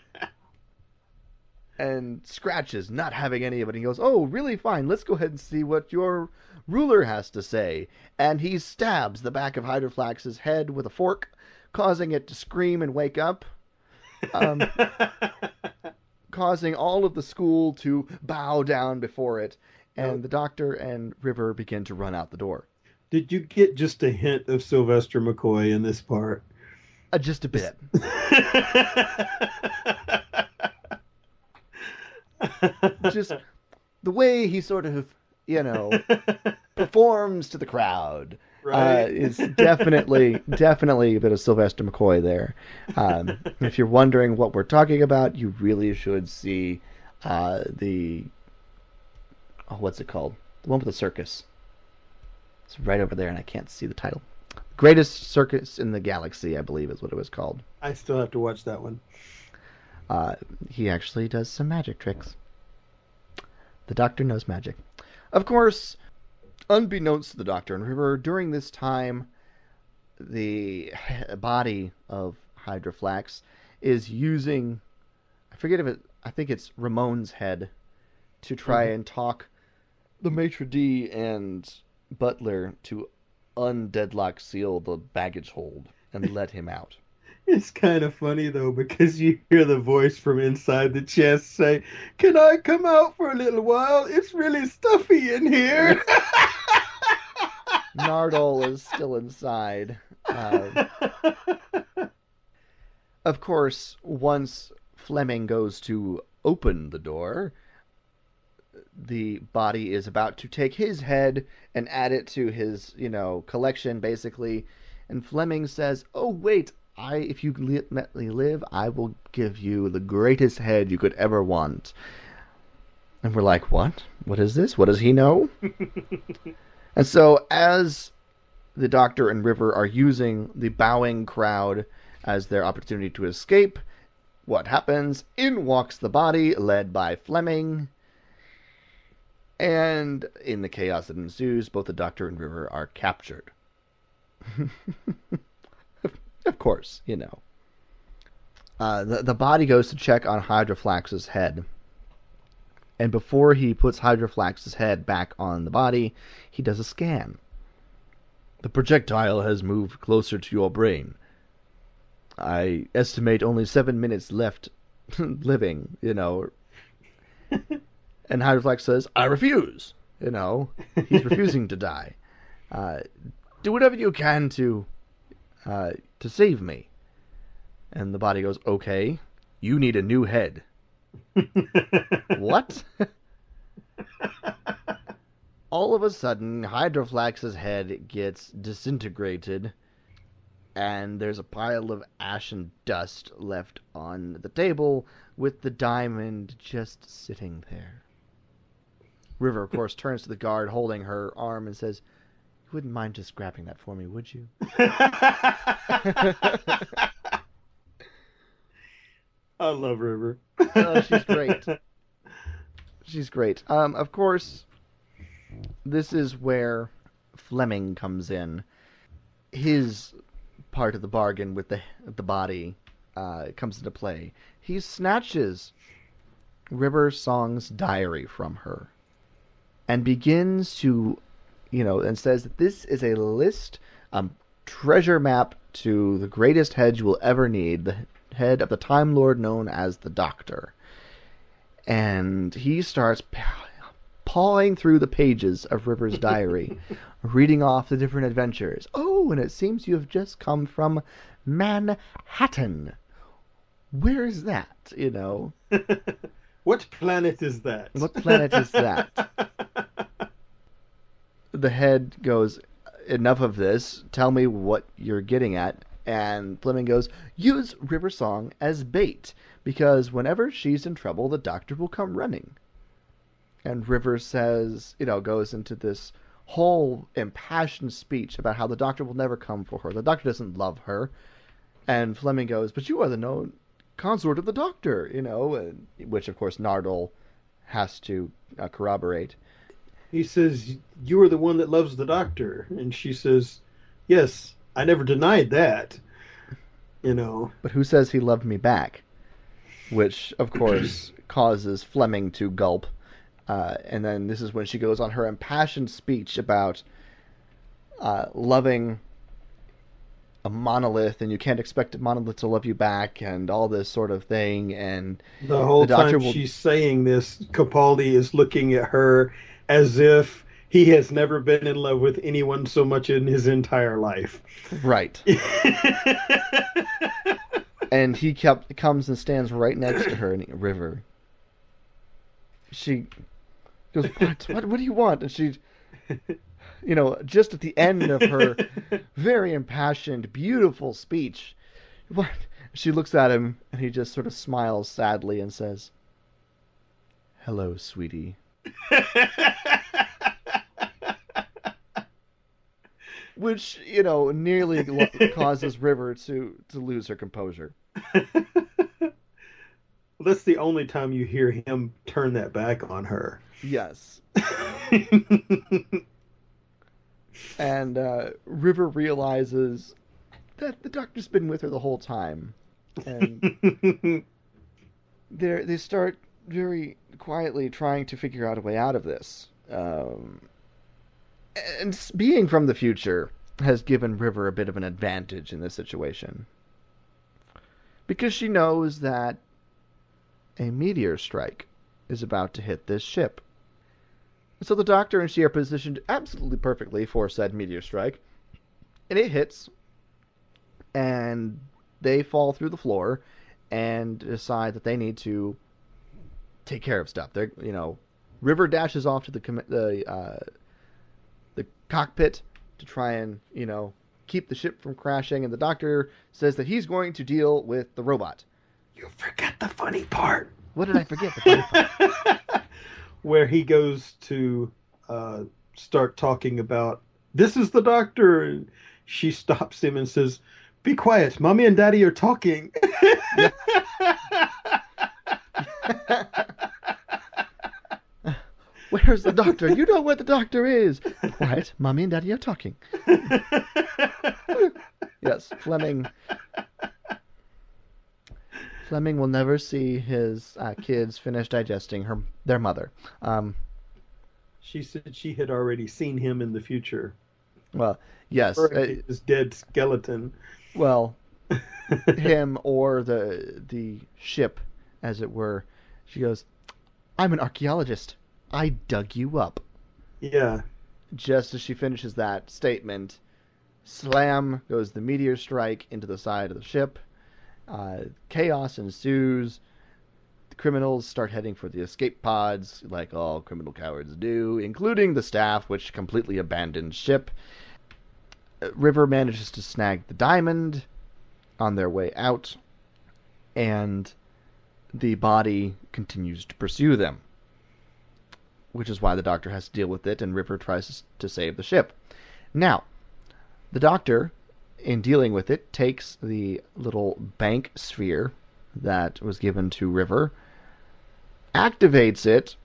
and scratches, not having any of it he goes oh really fine let's go ahead and see what your ruler has to say and he stabs the back of hydroflax's head with a fork causing it to scream and wake up um, <laughs> causing all of the school to bow down before it, and Oh. the doctor and River begin to run out the door. Did you get just a hint of Sylvester McCoy in this part? Uh, just a bit. <laughs> Just the way he sort of, you know, <laughs> performs to the crowd Right. Uh, it's definitely, <laughs> definitely a bit of Sylvester McCoy there. Um, if you're wondering what we're talking about, you really should see uh, the oh, what's it called? The one with the circus. It's right over there, and I can't see the title. Greatest Circus in the Galaxy, I believe, is what it was called. I still have to watch that one. Uh, he actually does some magic tricks. The Doctor knows magic. Of course, unbeknownst to the Doctor and River, during this time, the body of Hydroflax is using. I forget if it. I think it's Ramone's head to try Mhm. and talk the maitre d and butler to undeadlock seal the baggage hold and let him out. It's kind of funny though because you hear the voice from inside the chest say, "Can I come out for a little while? It's really stuffy in here." <laughs> Nardole is still inside. Uh, <laughs> of course, once Flemming goes to open the door, the body is about to take his head and add it to his, you know, collection, basically. And Flemming says, "Oh wait, I if you let me live, I will give you the greatest head you could ever want." And we're like, "What? What is this? What does he know?" <laughs> And so, as the Doctor and River are using the bowing crowd as their opportunity to escape, what happens? In walks the body, led by Flemming. And in the chaos that ensues, both the Doctor and River are captured. <laughs> of course, you know. Uh, the, the body goes to check on Hydroflax's head. And before he puts Hydroflax's head back on the body, he does a scan. The projectile has moved closer to your brain. I estimate only seven minutes left <laughs> living, you know. <laughs> and Hydroflax says, I refuse. You know, he's refusing to die. Uh, do whatever you can to uh, to save me. And the body goes, okay, you need a new head. <laughs> What? All of a sudden, Hydroflax's head gets disintegrated, and there's a pile of ash and dust left on the table with the diamond just sitting there. River, of course, turns to the guard holding her arm and says, wouldn't mind just grabbing that for me, would you? <laughs> I love River. Oh, she's great. She's great. Um, of course, this is where Flemming comes in. His part of the bargain with the the body uh, comes into play. He snatches River Song's diary from her and begins to, you know, and says that this is a list, um, treasure map to the greatest head you will ever need, the head of the Time Lord known as the Doctor and he starts pawing through the pages of River's diary, <laughs> reading off the different adventures. Oh, and it seems you have just come from Manhattan. Where is that? You know, <laughs> what planet is that? What planet is that? <laughs> the head goes, Enough of this. Tell me what you're getting at. And Flemming goes, Use River Song as bait, because whenever she's in trouble, the doctor will come running. And River says, you know, goes into this whole impassioned speech about how the doctor will never come for her. The doctor doesn't love her. And Flemming goes, But you are the known consort of the doctor, you know, and, which of course Nardole has to uh, corroborate. He says, You are the one that loves the doctor. And she says, Yes, I never denied that. You know. But who says he loved me back? Which, of <clears throat> course, causes Flemming to gulp. Uh, and then this is when she goes on her impassioned speech about uh, loving a monolith, and you can't expect a monolith to love you back, and all this sort of thing. And The whole The time will- she's saying this, Capaldi is looking at her as if he has never been in love with anyone so much in his entire life. right, <laughs> and he kept comes and stands right next to her in a River. She goes, "What? What? What do you want?" And she you know, just at the end of her very impassioned, beautiful speech, what she looks at him and he just sort of smiles sadly and says, "Hello, sweetie." <laughs> Which you know nearly lo- causes River to to lose her composure. That's the only time you hear him turn that back on her. Yes, <laughs> and uh, River realizes that the doctor's been with her the whole time, and <laughs> they they start very quietly trying to figure out a way out of this. Um, and being from the future has given River a bit of an advantage in this situation because she knows that a meteor strike is about to hit this ship. So the Doctor and she are positioned absolutely perfectly for said meteor strike, and it hits, and they fall through the floor and decide that they need to take care of stuff. They're, you know, River dashes off to the commi- the uh, the cockpit to try and you know keep the ship from crashing, and the Doctor says that he's going to deal with the robot. you forgot the funny part. What did I forget? The funny part? <laughs> Where he goes to uh, start talking about this is the doctor, and she stops him and says, "Be quiet, mommy and daddy are talking." <laughs> <laughs> Where's the doctor? You know where the doctor is. Quiet, mommy and daddy are talking. <laughs> Yes, Flemming. Flemming will never see his uh, kids finish digesting her their mother. Um, she said she had already seen him in the future. well, yes, uh, his dead skeleton. well, <laughs> him or the the ship, as it were. She goes, "I'm an archaeologist. I dug you up." yeah. Just as she finishes that statement, slam goes the meteor strike into the side of the ship. Uh, chaos ensues. The criminals start heading for the escape pods, like all criminal cowards do, including the staff, which completely abandons ship. Uh, River manages to snag the diamond on their way out, and the body continues to pursue them which is why the doctor has to deal with it, and River tries to save the ship. Now, the doctor, in dealing with it, takes the little bank sphere that was given to River, activates it,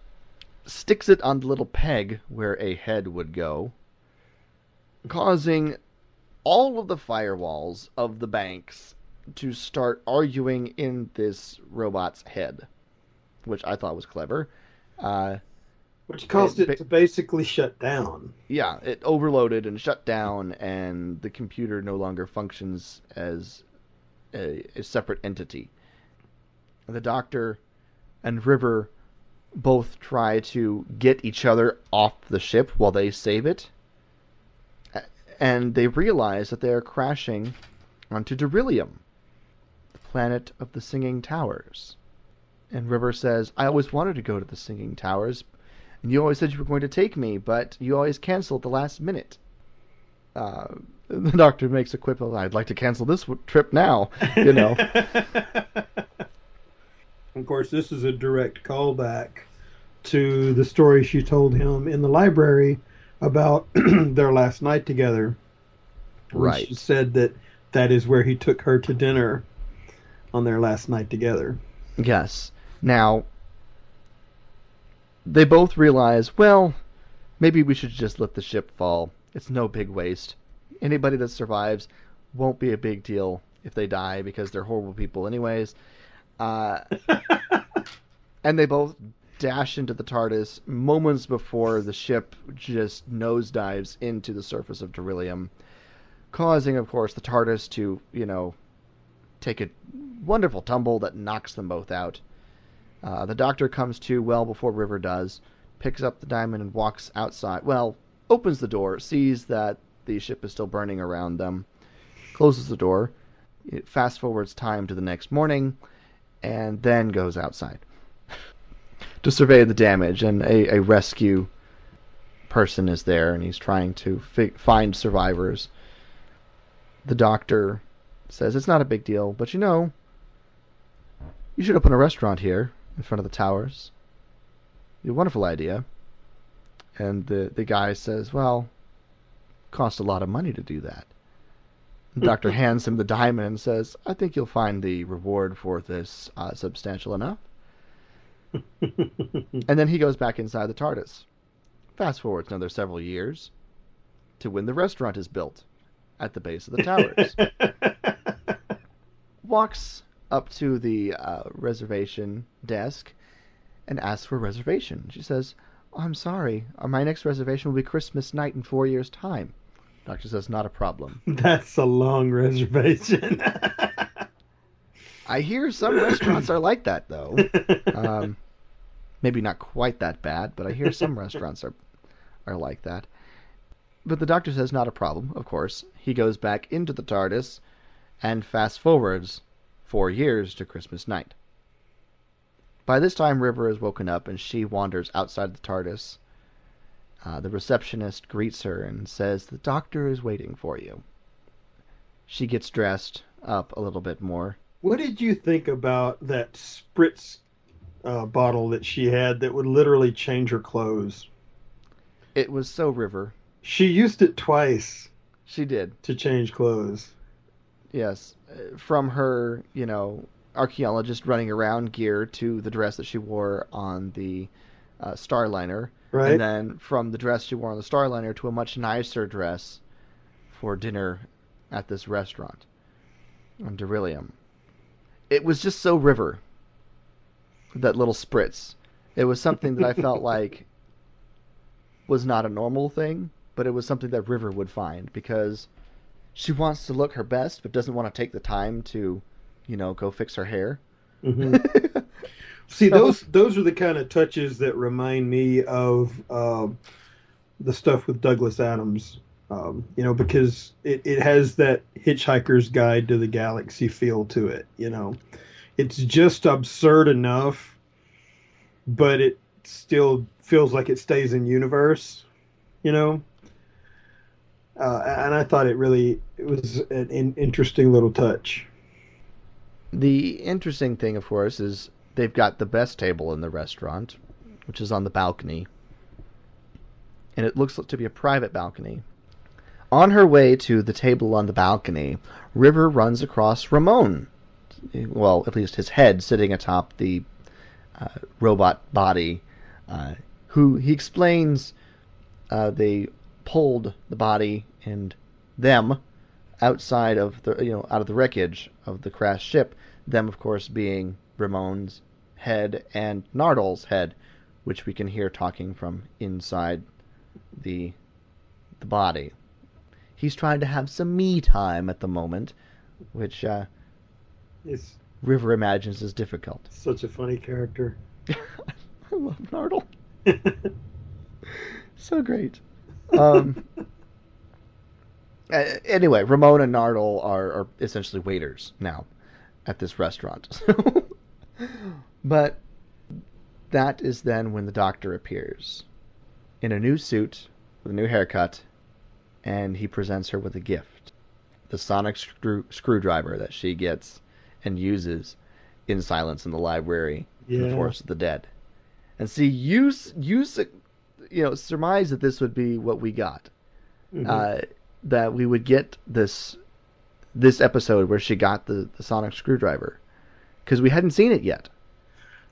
sticks it on the little peg where a head would go, causing all of the firewalls of the banks to start arguing in this robot's head, which I thought was clever. Uh, Which caused It it to basically shut down. yeah, it overloaded and shut down, and the computer no longer functions as a, a separate entity. The doctor and River both try to get each other off the ship while they save it, and they realize that they are crashing onto Darillium, the planet of the Singing Towers. And River says, I always wanted to go to the Singing Towers, and you always said you were going to take me, but you always canceled at the last minute. Uh, <laughs> the doctor makes a quip of, I'd like to cancel this trip now, you know. <laughs> of course, this is a direct callback to the story she told him in the library about <clears throat> their last night together. Right. She said that that is where he took her to dinner on their last night together. Yes. Now, they both realize, well, maybe we should just let the ship fall. It's no big waste. Anybody that survives won't be a big deal if they die because they're horrible people, anyways. Uh, <laughs> and they both dash into the TARDIS moments before the ship just nosedives into the surface of Darillium, causing, of course, the TARDIS to, you know, take a wonderful tumble that knocks them both out. Uh, the doctor comes to well before River does, picks up the diamond and walks outside. Well, opens the door, sees that the ship is still burning around them, closes the door, fast forwards time to the next morning, and then goes outside <laughs> to survey the damage and a, a rescue person is there and he's trying to fi- find survivors. The doctor says it's not a big deal, but you know, you should open a restaurant here in front of the towers. a wonderful idea. And the the guy says, "Well, cost a lot of money to do that." <laughs> Doctor hands him the diamond and says, "I think you'll find the reward for this uh, substantial enough." <laughs> and then he goes back inside the TARDIS. Fast forward another several years to when the restaurant is built at the base of the towers. <laughs> Walks up to the uh, reservation desk and asks for a reservation. She says, oh, I'm sorry, uh, my next reservation will be Christmas night in four years' time. Doctor says, not a problem. <laughs> That's a long reservation. <laughs> I hear some restaurants are like that, though. Um, maybe not quite that bad, but I hear some <laughs> restaurants are are like that. But the doctor says not a problem, of course. He goes back into the TARDIS and fast forwards four years to Christmas night. By this time, River has woken up and she wanders outside the TARDIS. Uh, the receptionist greets her and says, The doctor is waiting for you. She gets dressed up a little bit more. What did you think about that spritz uh, bottle that she had that would literally change her clothes? It was so River. She used it twice She did. to change clothes. Yes, from her, you know, archaeologist running around gear to the dress that she wore on the uh, Starliner, Right? and then from the dress she wore on the Starliner to a much nicer dress for dinner at this restaurant on Darillium. It was just so River. That little spritz. It was something that I felt <laughs> like was not a normal thing, but it was something that River would find because she wants to look her best, but doesn't want to take the time to, you know, go fix her hair. Mhm. <laughs> See, So- those those are the kind of touches that remind me of uh, the stuff with Douglas Adams. Um, you know, because it, it has that Hitchhiker's Guide to the Galaxy feel to it. You know, it's just absurd enough, but it still feels like it stays in universe. You know, uh, and I thought it really it was an, interesting little touch. The interesting thing, of course, is they've got the best table in the restaurant, which is on the balcony. And it looks to be a private balcony. On her way to the table on the balcony, River runs across Ramone. Well, at least his head sitting atop the uh, robot body, uh, who he explains uh, they pulled the body and them outside of the you know out of the wreckage of the crashed ship. Them, of course, being Ramone's head and Nardole's head, which we can hear talking from inside the the body. He's trying to have some me time at the moment, which uh, It's River imagines is difficult. <laughs> such a funny character. <laughs> I love Nardole. <laughs> So great. Um, anyway, Ramone and Nardole are, are essentially waiters now at this restaurant. <laughs> but that is then when the doctor appears in a new suit with a new haircut, and he presents her with a gift the sonic screw- screwdriver that she gets and uses in Silence in the Library in the Forest of the Dead. And see, you you you know surmise that this would be what we got. Mhm. Uh, that we would get this this episode where she got the, the sonic screwdriver because we hadn't seen it yet.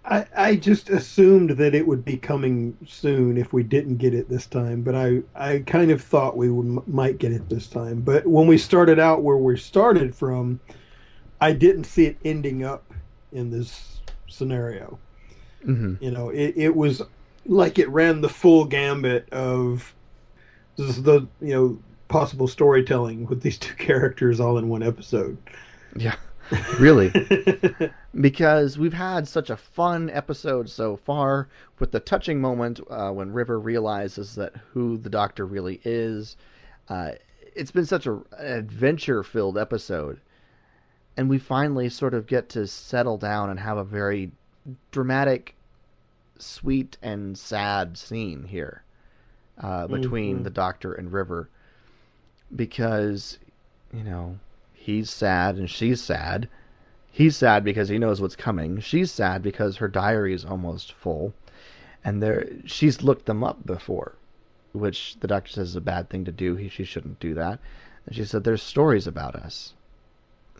I, I just assumed that it would be coming soon if we didn't get it this time, but I, I kind of thought we would, might get it this time. But when we started out where we started from, I didn't see it ending up in this scenario. hmm You know, it, it was like it ran the full gambit of the you know possible storytelling with these two <laughs> characters all in one episode. Yeah, really. <laughs> because we've had such a fun episode so far with the touching moment uh, when River realizes that who the Doctor really is. Uh, it's been such a, an adventure-filled episode, and we finally sort of get to settle down and have a very dramatic, sweet, and sad scene here. uh, between Mhm. the Doctor and River because you know he's sad and she's sad. He's sad because he knows what's coming. She's sad because her diary is almost full, and there she's looked them up before, which the doctor says is a bad thing to do. He she shouldn't do that. And she said there's stories about us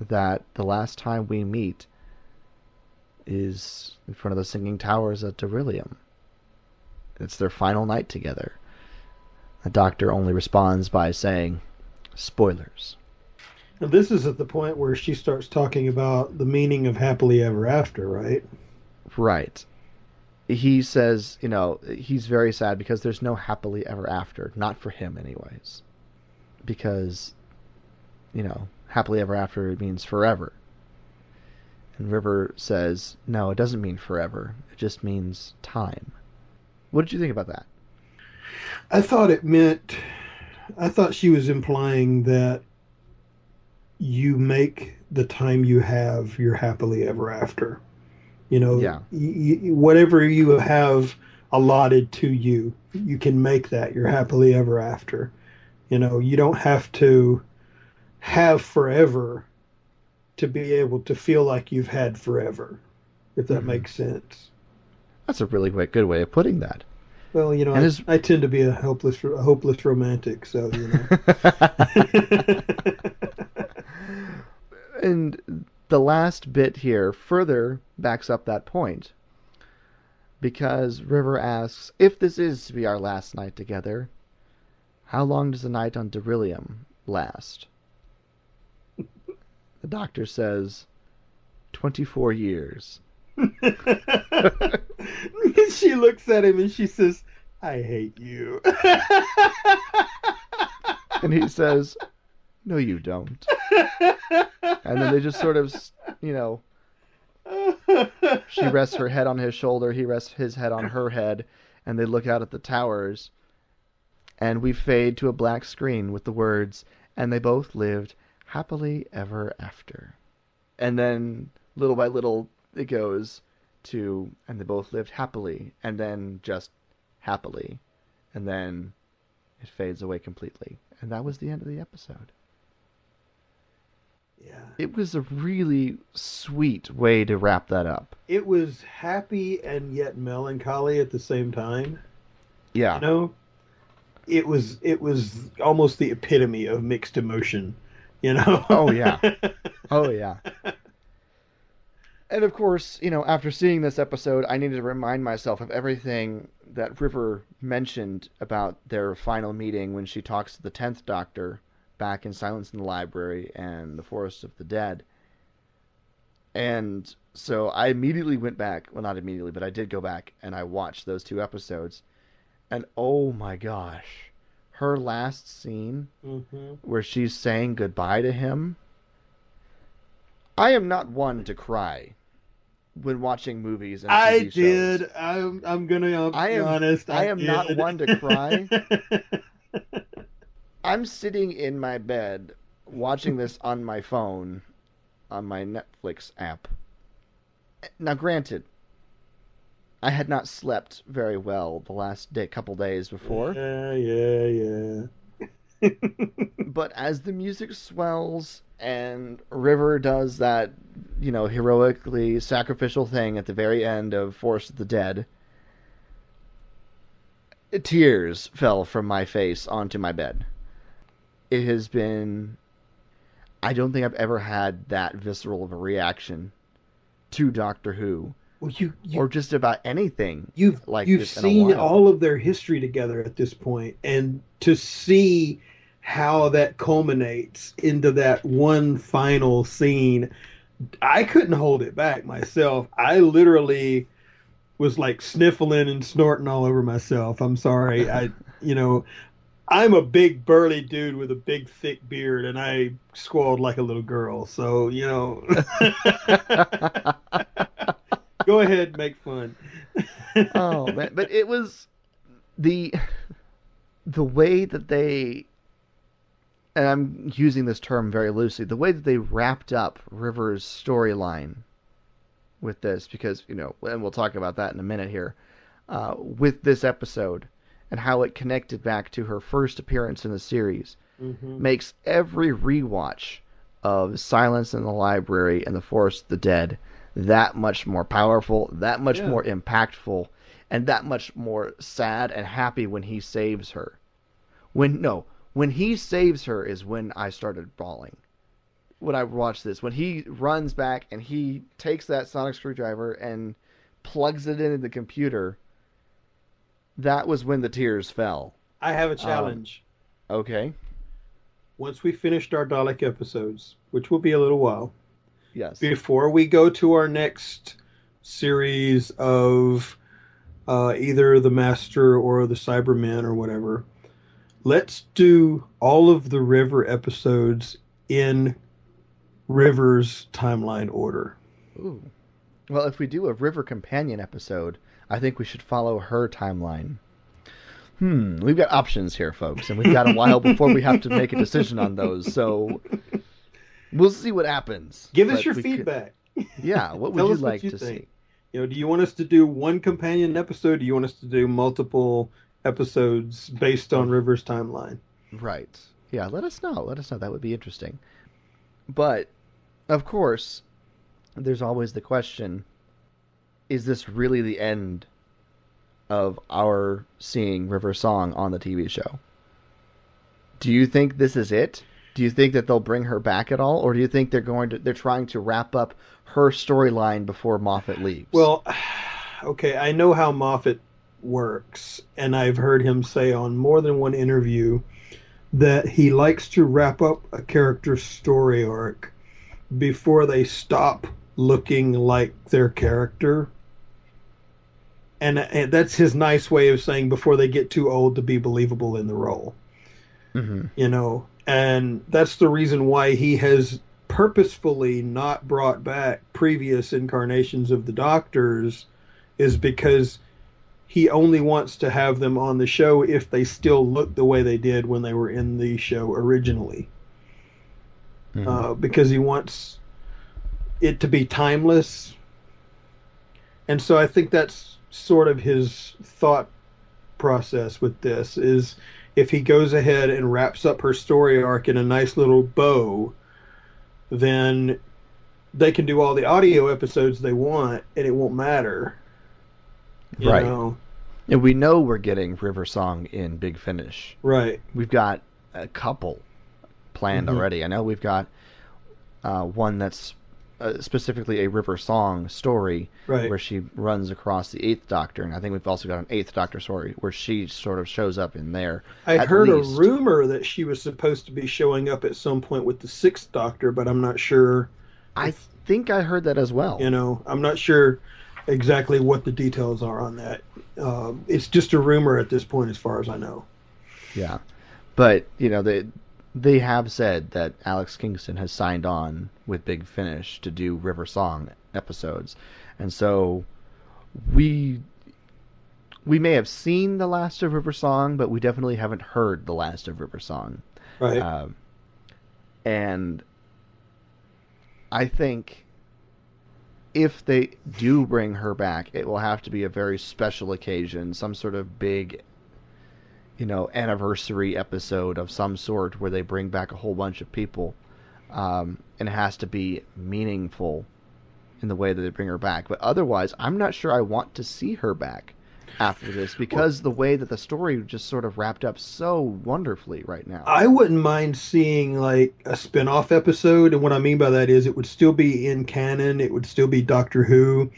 that the last time we meet is in front of the singing towers at Darillium. It's their final night together. The doctor only responds by saying, "Spoilers." And this is at the point where she starts talking about the meaning of happily ever after, right? Right. He says, you know, he's very sad because there's no happily ever after. Not for him, anyways. Because, you know, happily ever after means forever. And River says, no, it doesn't mean forever. It just means time. What did you think about that? I thought it meant. I thought she was implying that you make the time you have your happily ever after. You know, Yeah. y- y- whatever you have allotted to you, you can make that your happily ever after. You know, you don't have to have forever to be able to feel like you've had forever, if that Mhm. makes sense. That's a really good way of putting that. Well, you know, I, his- I tend to be a helpless, a hopeless romantic, so you know. <laughs> and the last bit here further backs up that point. Because River asks, if this is to be our last night together, how long does the night on Darillium last? The doctor says, 24 years. <laughs> she looks at him and she says, I hate you. <laughs> And he says, no, you don't. And then they just sort of, you know, She rests her head on his shoulder, he rests his head on her head, and they look out at the towers. And we fade to a black screen with the words, and they both lived happily ever after. And then, little by little, it goes to, and they both lived happily, and then just happily. And then it fades away completely. And that was the end of the episode. Yeah. It was a really sweet way to wrap that up. It was happy and yet melancholy at the same time. Yeah. You know? It was it was almost the epitome of mixed emotion, you know? Oh, yeah. <laughs> Oh yeah. And of course, you know, after seeing this episode, I needed to remind myself of everything that River mentioned about their final meeting when she talks to the tenth Doctor back in Silence in the Library and the Forest of the Dead. And so I immediately went back, well not immediately, but I did go back and I watched those two episodes. And oh my gosh, her last scene hmm where she's saying goodbye to him. I am not one to cry when watching movies and I shows. did. I'm I'm gonna be I am- honest. I am not one to cry. <laughs> I'm sitting in my bed watching this on my phone on my Netflix app. Now, granted, I had not slept very well the last day, couple days before. Yeah, yeah, yeah. <laughs> but as the music swells and River does that, you know, heroically sacrificial thing at the very end of Forest of the Dead, tears fell from my face onto my bed. It has been. I don't think I've ever had that visceral of a reaction to Doctor Who, Well, you, you or just about anything. you've like you've this in a seen all of their history together at this point, and to see how that culminates into that one final scene, I couldn't hold it back myself. I literally was like sniffling and snorting all over myself. I'm sorry. I, you know, I'm a big burly dude with a big thick beard, and I squalled like a little girl. So you know, <laughs> <laughs> go ahead, make fun. <laughs> oh man, but it was the the way that they and I'm using this term very loosely, the way that they wrapped up River's storyline with this, because you know, and we'll talk about that in a minute here, uh, with this episode, and how it connected back to her first appearance in the series Mhm. makes every rewatch of Silence in the Library and The Forest of the Dead that much more powerful, that much Yeah. more impactful, and that much more sad and happy when he saves her. When no, when he saves her is when I started bawling. When I watched this, when he runs back and he takes that sonic screwdriver and plugs it into the computer, that was when the tears fell. I have a um, challenge. Okay. Once we finished our Dalek episodes, which will be a little while, Yes. before we go to our next series of uh, either the Master or the Cybermen or whatever, let's do all of the River episodes in River's timeline order. Ooh. Well, if we do a River Companion episode, I think we should follow her timeline. Hmm, we've got options here, folks, and we've got a while before we have to make a decision on those. So <laughs> we'll see what happens. Give us But your we could- feedback. yeah, what would <laughs> you what like you to think. see? You know, do you want us to do one companion episode? Do you want us to do multiple episodes based on River's timeline? Right. Yeah, let us know. Let us know. That would be interesting. But, of course, there's always the question is this really the end of our seeing River Song on the TV show? Do you think this is it? Do you think that they'll bring her back at all, or do you think they're going to they're trying to wrap up her storyline before Moffat leaves? Well, <sighs> okay, I know how Moffat works, and I've heard him say on more than one interview that he likes to wrap up a character's story arc before they stop looking like their character. And, and that's his nice way of saying before they get too old to be believable in the role. hmm you know, and that's the reason why he has purposefully not brought back previous incarnations of the Doctors, is because he only wants to have them on the show if they still look the way they did when they were in the show originally, Mhm. uh, because he wants it to be timeless. And so I think that's sort of his thought process with this is if he goes ahead and wraps up her story arc in a nice little bow, then they can do all the audio episodes they want and it won't matter. Right. know? and we know we're getting River Song in Big Finish. Right. We've got a couple planned Mhm. already. I know we've got uh, one that's uh, specifically a River Song story Right. where she runs across the Eighth Doctor, and I think we've also got an Eighth Doctor story where she sort of shows up in there. I heard least. a rumor that she was supposed to be showing up at some point with the Sixth Doctor, but I'm not sure. I think I heard that as well. You know, I'm not sure exactly what the details are on that. Um, it's just a rumor at this point, as far as I know. Yeah, but you know they they have said that Alex Kingston has signed on with Big Finish to do River Song episodes, and so we we may have seen the last of River Song, but we definitely haven't heard the last of River Song. Right. Um, and I think if they do bring her back, it will have to be a very special occasion, some sort of big, you know, anniversary episode of some sort where they bring back a whole bunch of people. Um, and it has to be meaningful in the way that they bring her back. But otherwise, I'm not sure I want to see her back after this because the way that the story just sort of wrapped up so wonderfully right now. I wouldn't mind seeing like a spin-off episode, and what I mean by that is it would still be in canon, it would still be Doctor Who,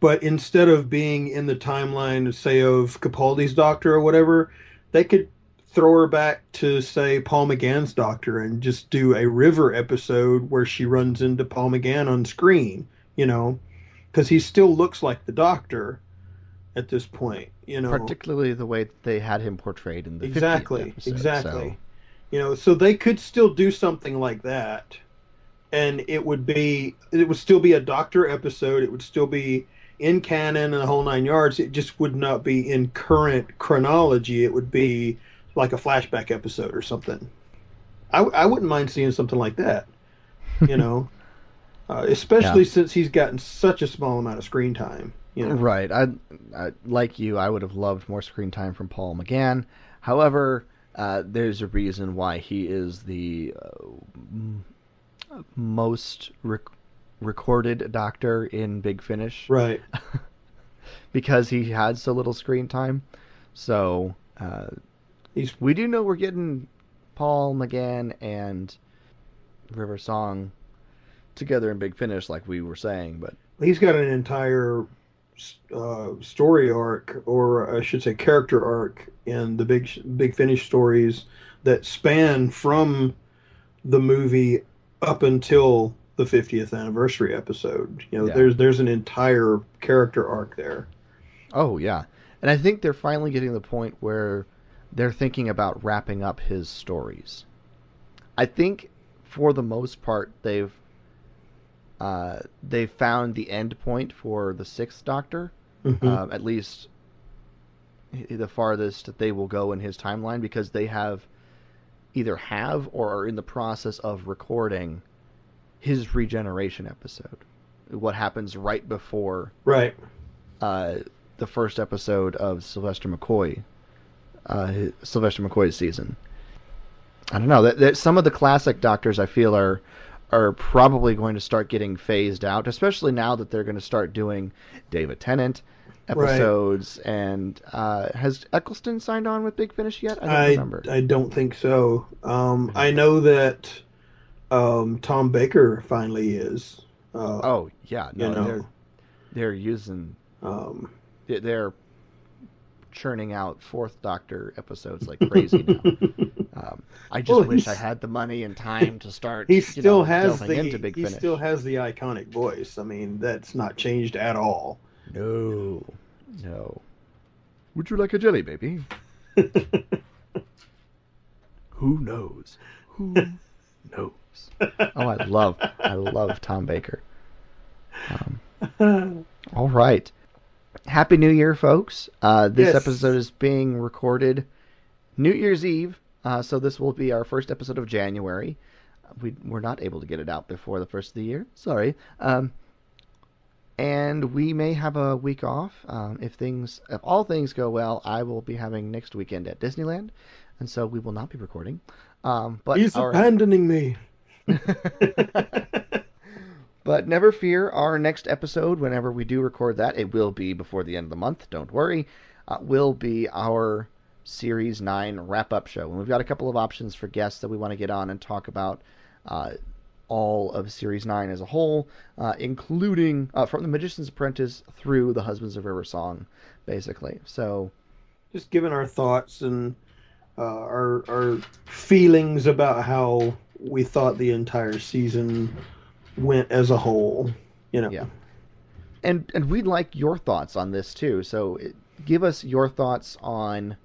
but instead of being in the timeline, say of Capaldi's Doctor or whatever, they could throw her back to say Paul McGann's Doctor and just do a River episode where she runs into Paul McGann on screen, you know, because he still looks like the Doctor at this point, you know. particularly the way that they had him portrayed in the 50th exactly episode, exactly so- you know so they could still do something like that and it would be it would still be a doctor episode it would still be in canon and the whole nine yards it just would not be in current chronology it would be like a flashback episode or something i, I wouldn't mind seeing something like that you <laughs> know uh, especially Yeah. since he's gotten such a small amount of screen time You know, Right. I, I like you. I would have loved more screen time from Paul McGann. However, uh, there's a reason why he is the uh, most rec- recorded Doctor in Big Finish right. <laughs> because he had so little screen time. So uh, He's we do know we're getting Paul McGann and River Song together in Big Finish, like we were saying. But he's got an entire uh, story arc, or I should say, character arc in the big big finish stories that span from the movie up until the 50th anniversary episode. You know, Yeah. there's there's an entire character arc there. Oh yeah, and I think they're finally getting to the point where they're thinking about wrapping up his stories. I think for the most part they've uh, they've found the end point for the sixth Doctor, Mhm. um, at least the farthest that they will go in his timeline because they have either have or are in the process of recording his regeneration episode. What happens right before right. uh, the first episode of Sylvester McCoy, uh, his- Sylvester McCoy's season. I don't know. That, that some of the classic Doctors I feel are are probably going to start getting phased out, especially now that they're going to start doing David Tennant episodes. And uh, has Eccleston signed on with Big Finish yet? I don't I, remember. I don't think so. Um, I know that um, Tom Baker finally is. Uh, oh yeah, no, you know. they're they're using um, they're- they're churning out fourth Doctor episodes like crazy now. <laughs> Um, I just Well, wish I had the money and time to start. he still know, has the into Big he Finish. still has the iconic voice. I mean, that's not changed at all. no, no. Would you like a jelly, baby? <laughs> Who knows? Who <laughs> knows? <laughs> Oh, I love, I love Tom Baker. Um, all right. Happy New Year, folks. Uh, this Yes. episode is being recorded New Year's Eve, uh, so this will be our first episode of January. We, we're not able to get it out before the first of the year. Sorry. Um, and we may have a week off. Um, if things, if all things go well, I will be having next weekend at Disneyland, and so we will not be recording. Um, but He's our, abandoning me. <laughs> But never fear, our next episode, whenever we do record that, it will be before the end of the month, don't worry, uh, will be our Series 9 wrap up show. And we've got a couple of options for guests that we want to get on and talk about uh, all of Series 9 as a whole, uh, including uh, from The Magician's Apprentice through The Husbands of River Song, basically. So, Just giving our thoughts and uh, our our feelings about how we thought the entire season went as a whole. You know. Yeah. and and we'd like your thoughts on this too. So give us your thoughts on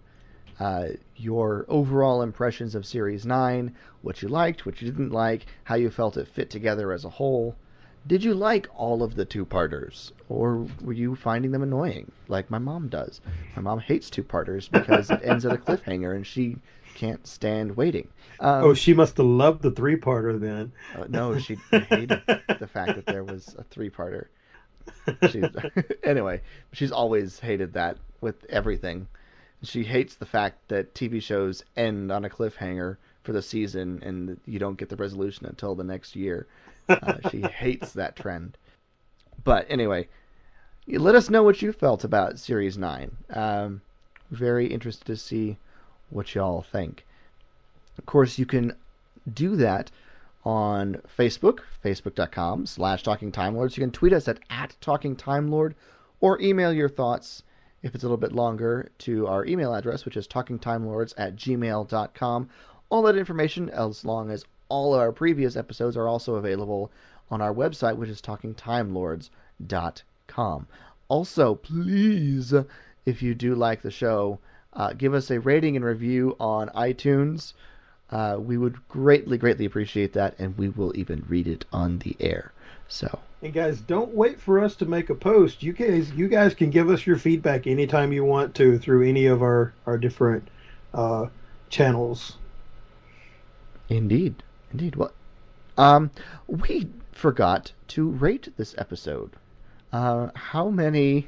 uh, your overall impressions of Series Nine, what you liked, what you didn't like, how you felt it fit together as a whole. Did you like all of the two-parters, or were you finding them annoying, like my mom does? My mom hates two-parters because it ends at a cliffhanger, and she can't stand waiting. Um, Oh, she must have loved the three parter then. uh, no, she hated the fact that there was a three-parter. She's, <laughs> anyway, she's always hated that with everything. She hates the fact that TV shows end on a cliffhanger for the season and you don't get the resolution until the next year. Uh, she hates that trend. But anyway, let us know what you felt about Series 9. Um, very interested to see what y'all think. Of course, you can do that on Facebook, facebook.com slash Talking Time Lords. You can tweet us at, at Talking Time Lord or email your thoughts, if it's a little bit longer, to our email address, which is talkingtimelords at gmail.com. All that information, as long as all of our previous episodes, are also available on our website, which is talkingtimelords.com. Also, please, if you do like the show, uh, give us a rating and review on iTunes. Uh, we would greatly, greatly appreciate that, and we will even read it on the air. So, And guys, don't wait for us to make a post. You guys, you guys can give us your feedback anytime you want to through any of our our different uh, channels. indeed, indeed. Well, um, we forgot to rate this episode. Uh, how many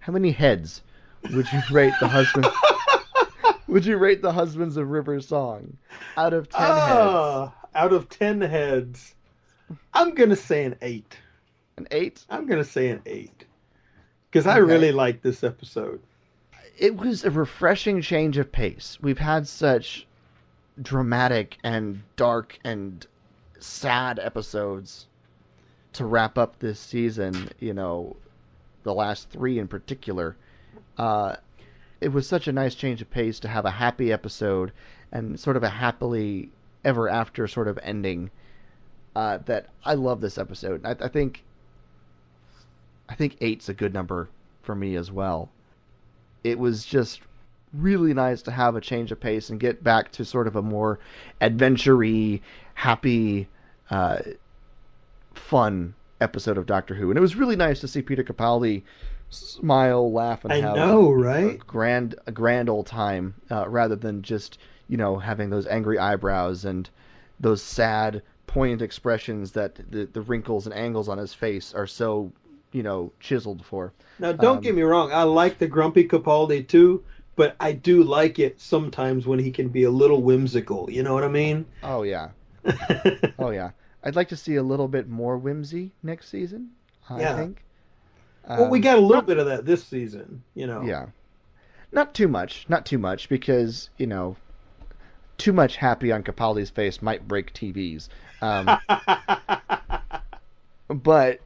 how many heads would you rate the husband? <laughs> would you rate the husbands of River's song out of ten heads? Ah, out of ten heads, I'm gonna say an eight. An eight. I'm gonna say an eight because I really like this episode. It was a refreshing change of pace. We've had such dramatic and dark and sad episodes to wrap up this season. You know, the last three in particular. Uh, it was such a nice change of pace to have a happy episode and sort of a happily ever after sort of ending. Uh, that I love this episode. I, I think I think eight's a good number for me as well. It was just really nice to have a change of pace and get back to sort of a more adventure-y, happy, uh, fun episode of Doctor Who. And it was really nice to see Peter Capaldi smile, laugh, and I have know, a right? grand, a grand old time, uh, rather than just you know having those angry eyebrows and those sad, poignant expressions that the the wrinkles and angles on his face are so you know chiseled for. Now, don't Um, get me wrong. I like the grumpy Capaldi too, but I do like it sometimes when he can be a little whimsical. You know what I mean? Oh yeah, <laughs> oh yeah. I'd like to see a little bit more whimsy next season. I Yeah. think. well, we Um, got a little bit of that this season. You know. Yeah. Not too much, not too much, because you know, too much happy on Capaldi's face might break TVs. Um, <laughs> but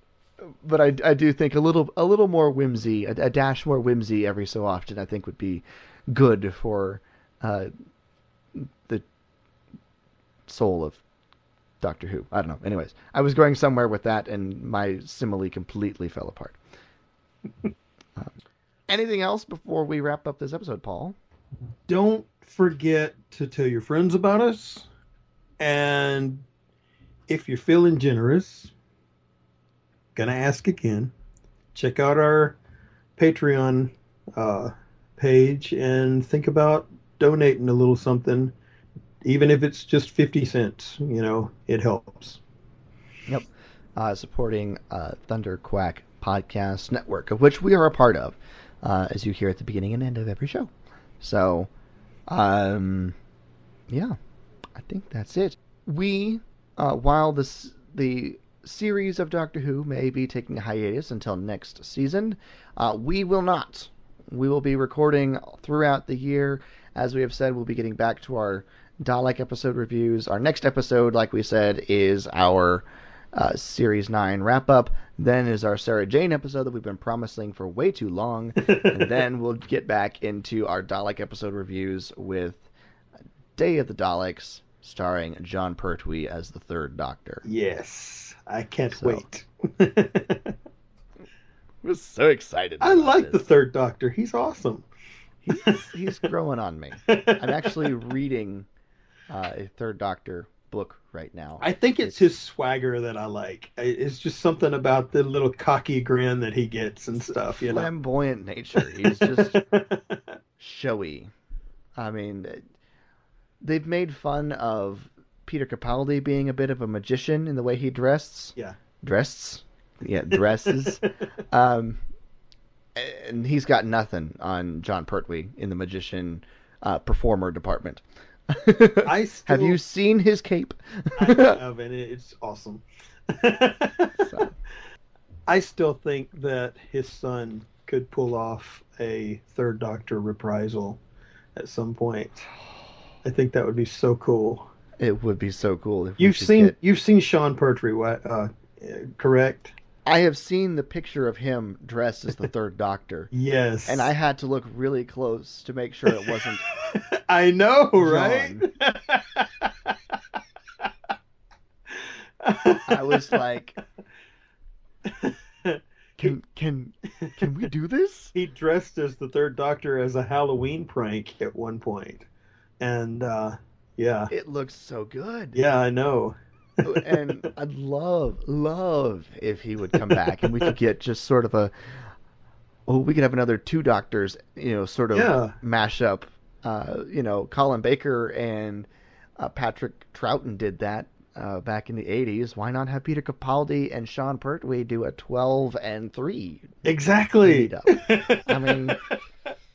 but I, I do think a little a little more whimsy, a, a dash more whimsy every so often, I think would be good for uh, the soul of Doctor Who. I don't know. Anyways, I was going somewhere with that, and my simile completely fell apart. <laughs> Um, anything else before we wrap up this episode, Paul? don't forget to tell your friends about us. And if you're feeling generous, gonna ask again, check out our Patreon uh, page and think about donating a little something, even if it's just 50 cents. You know, it helps. Yep. Uh, supporting uh, Thunderquack Podcast Network, of which we are a part of, uh, as you hear at the beginning and end of every show. So, um, yeah, I think that's it. We, uh, while this the series of Doctor Who may be taking a hiatus until next season, uh, we will not. We will be recording throughout the year. As we have said, we'll be getting back to our Dalek episode reviews. Our next episode, like we said, is our uh, Series 9 wrap up. Then is our Sarah Jane episode that we've been promising for way too long. <laughs> and then we'll get back into our Dalek episode reviews with Day of the Daleks, starring Jon Pertwee as the third Doctor. Yes, I can't So- wait. <laughs> I was so excited. I like the third Doctor. He's awesome. He's, he's <laughs> growing on me. I'm actually <laughs> reading uh, a third Doctor book right now. I think it's his swagger that I like. It's just something about the little cocky grin that he gets and stuff, you know. flamboyant nature. He's just showy. I mean, they've made fun of Peter Capaldi being a bit of a magician in the way he dresses. Yeah. Dresses. Yeah, dresses. <laughs> um, and he's got nothing on Jon Pertwee in the magician uh, performer department. <laughs> I Have you seen his cape? I have, <laughs> and it's awesome. So. I still think that his son could pull off a third Doctor reprisal at some point. I think that would be so could It would be so cool if You've seen get- you've seen Sean Pertwee, uh, correct? I have seen the picture of him dressed as the third Doctor, <laughs> Yes. and I had to look really close to make sure it wasn't. <laughs> I know, right? I was like, <laughs> "Can can can we do this?" he dressed as the third Doctor as a Halloween prank at one point, and uh, yeah, It looks so good. yeah, I know. and <laughs> I'd love love if he would come back and we could get just sort of a. Oh, we could have another two doctors, you know, sort of Yeah. mash up. Uh, you know, Colin Baker and uh, Patrick Troughton did that uh, back in the 80s, why not have Peter Capaldi and Sean Pertwee do a 12 and 3 Exactly. I mean-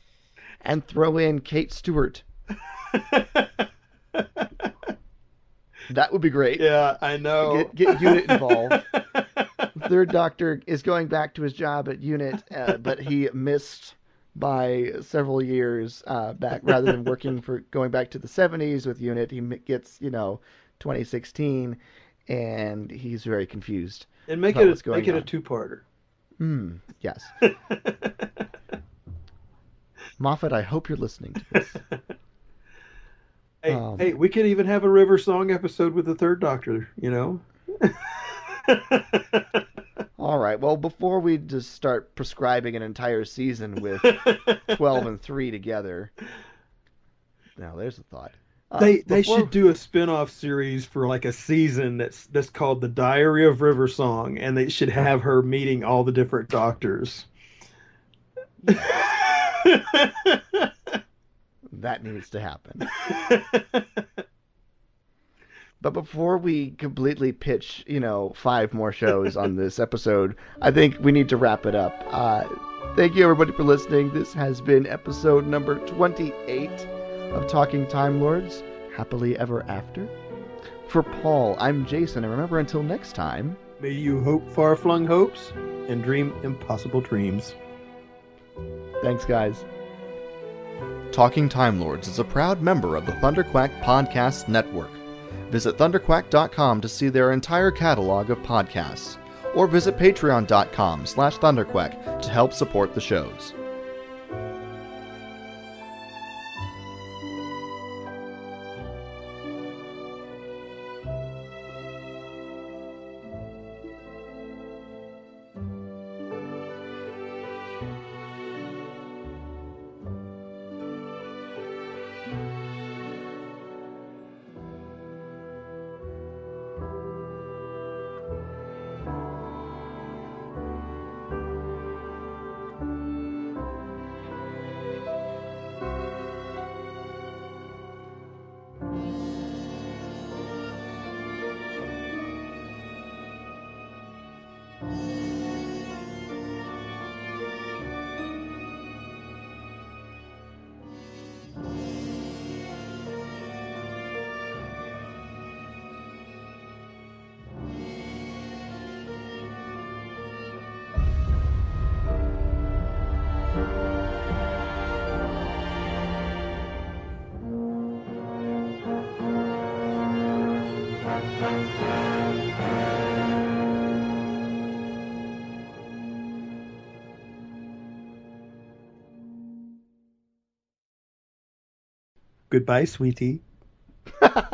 <laughs> and throw in Kate Stewart? <laughs> <laughs> That would be great. yeah, I know. Get- get Unit involved. <laughs> Third Doctor is going back to his job at Unit, uh, but he missed by several years uh, back. Rather than working for going back to the 70s with Unit, he gets you know 2016, and he's very confused. and make it a, make it a two-parter. Hmm. Yes, <laughs> Moffat. I hope you're listening to this. Hey, Um, hey, we could even have a River Song episode with the Third Doctor. You know. <laughs> All right. Well, before we just start prescribing an entire season with <laughs> 12 and 3 together. Now, there's a thought. Uh, They they before- should do a spin-off series for like a season that's that's called The Diary of River Song and they should have her meeting all the different doctors. <laughs> That needs to happen. <laughs> But before we completely pitch, you know, five more shows on this episode, I think we need to wrap it up. Uh, thank you, everybody, for listening. This has been episode number 28 of Talking Time Lords Happily Ever After. For Paul, I'm Jason, and remember, until next time. May you hope far-flung hopes and dream impossible dreams. Thanks, guys. Talking Time Lords is a proud member of the Thunderquack Podcast Network. Visit thunderquack.com to see their entire catalog of podcasts, or visit patreon.com slash thunderquack to help support the shows. Goodbye, sweetie. <laughs>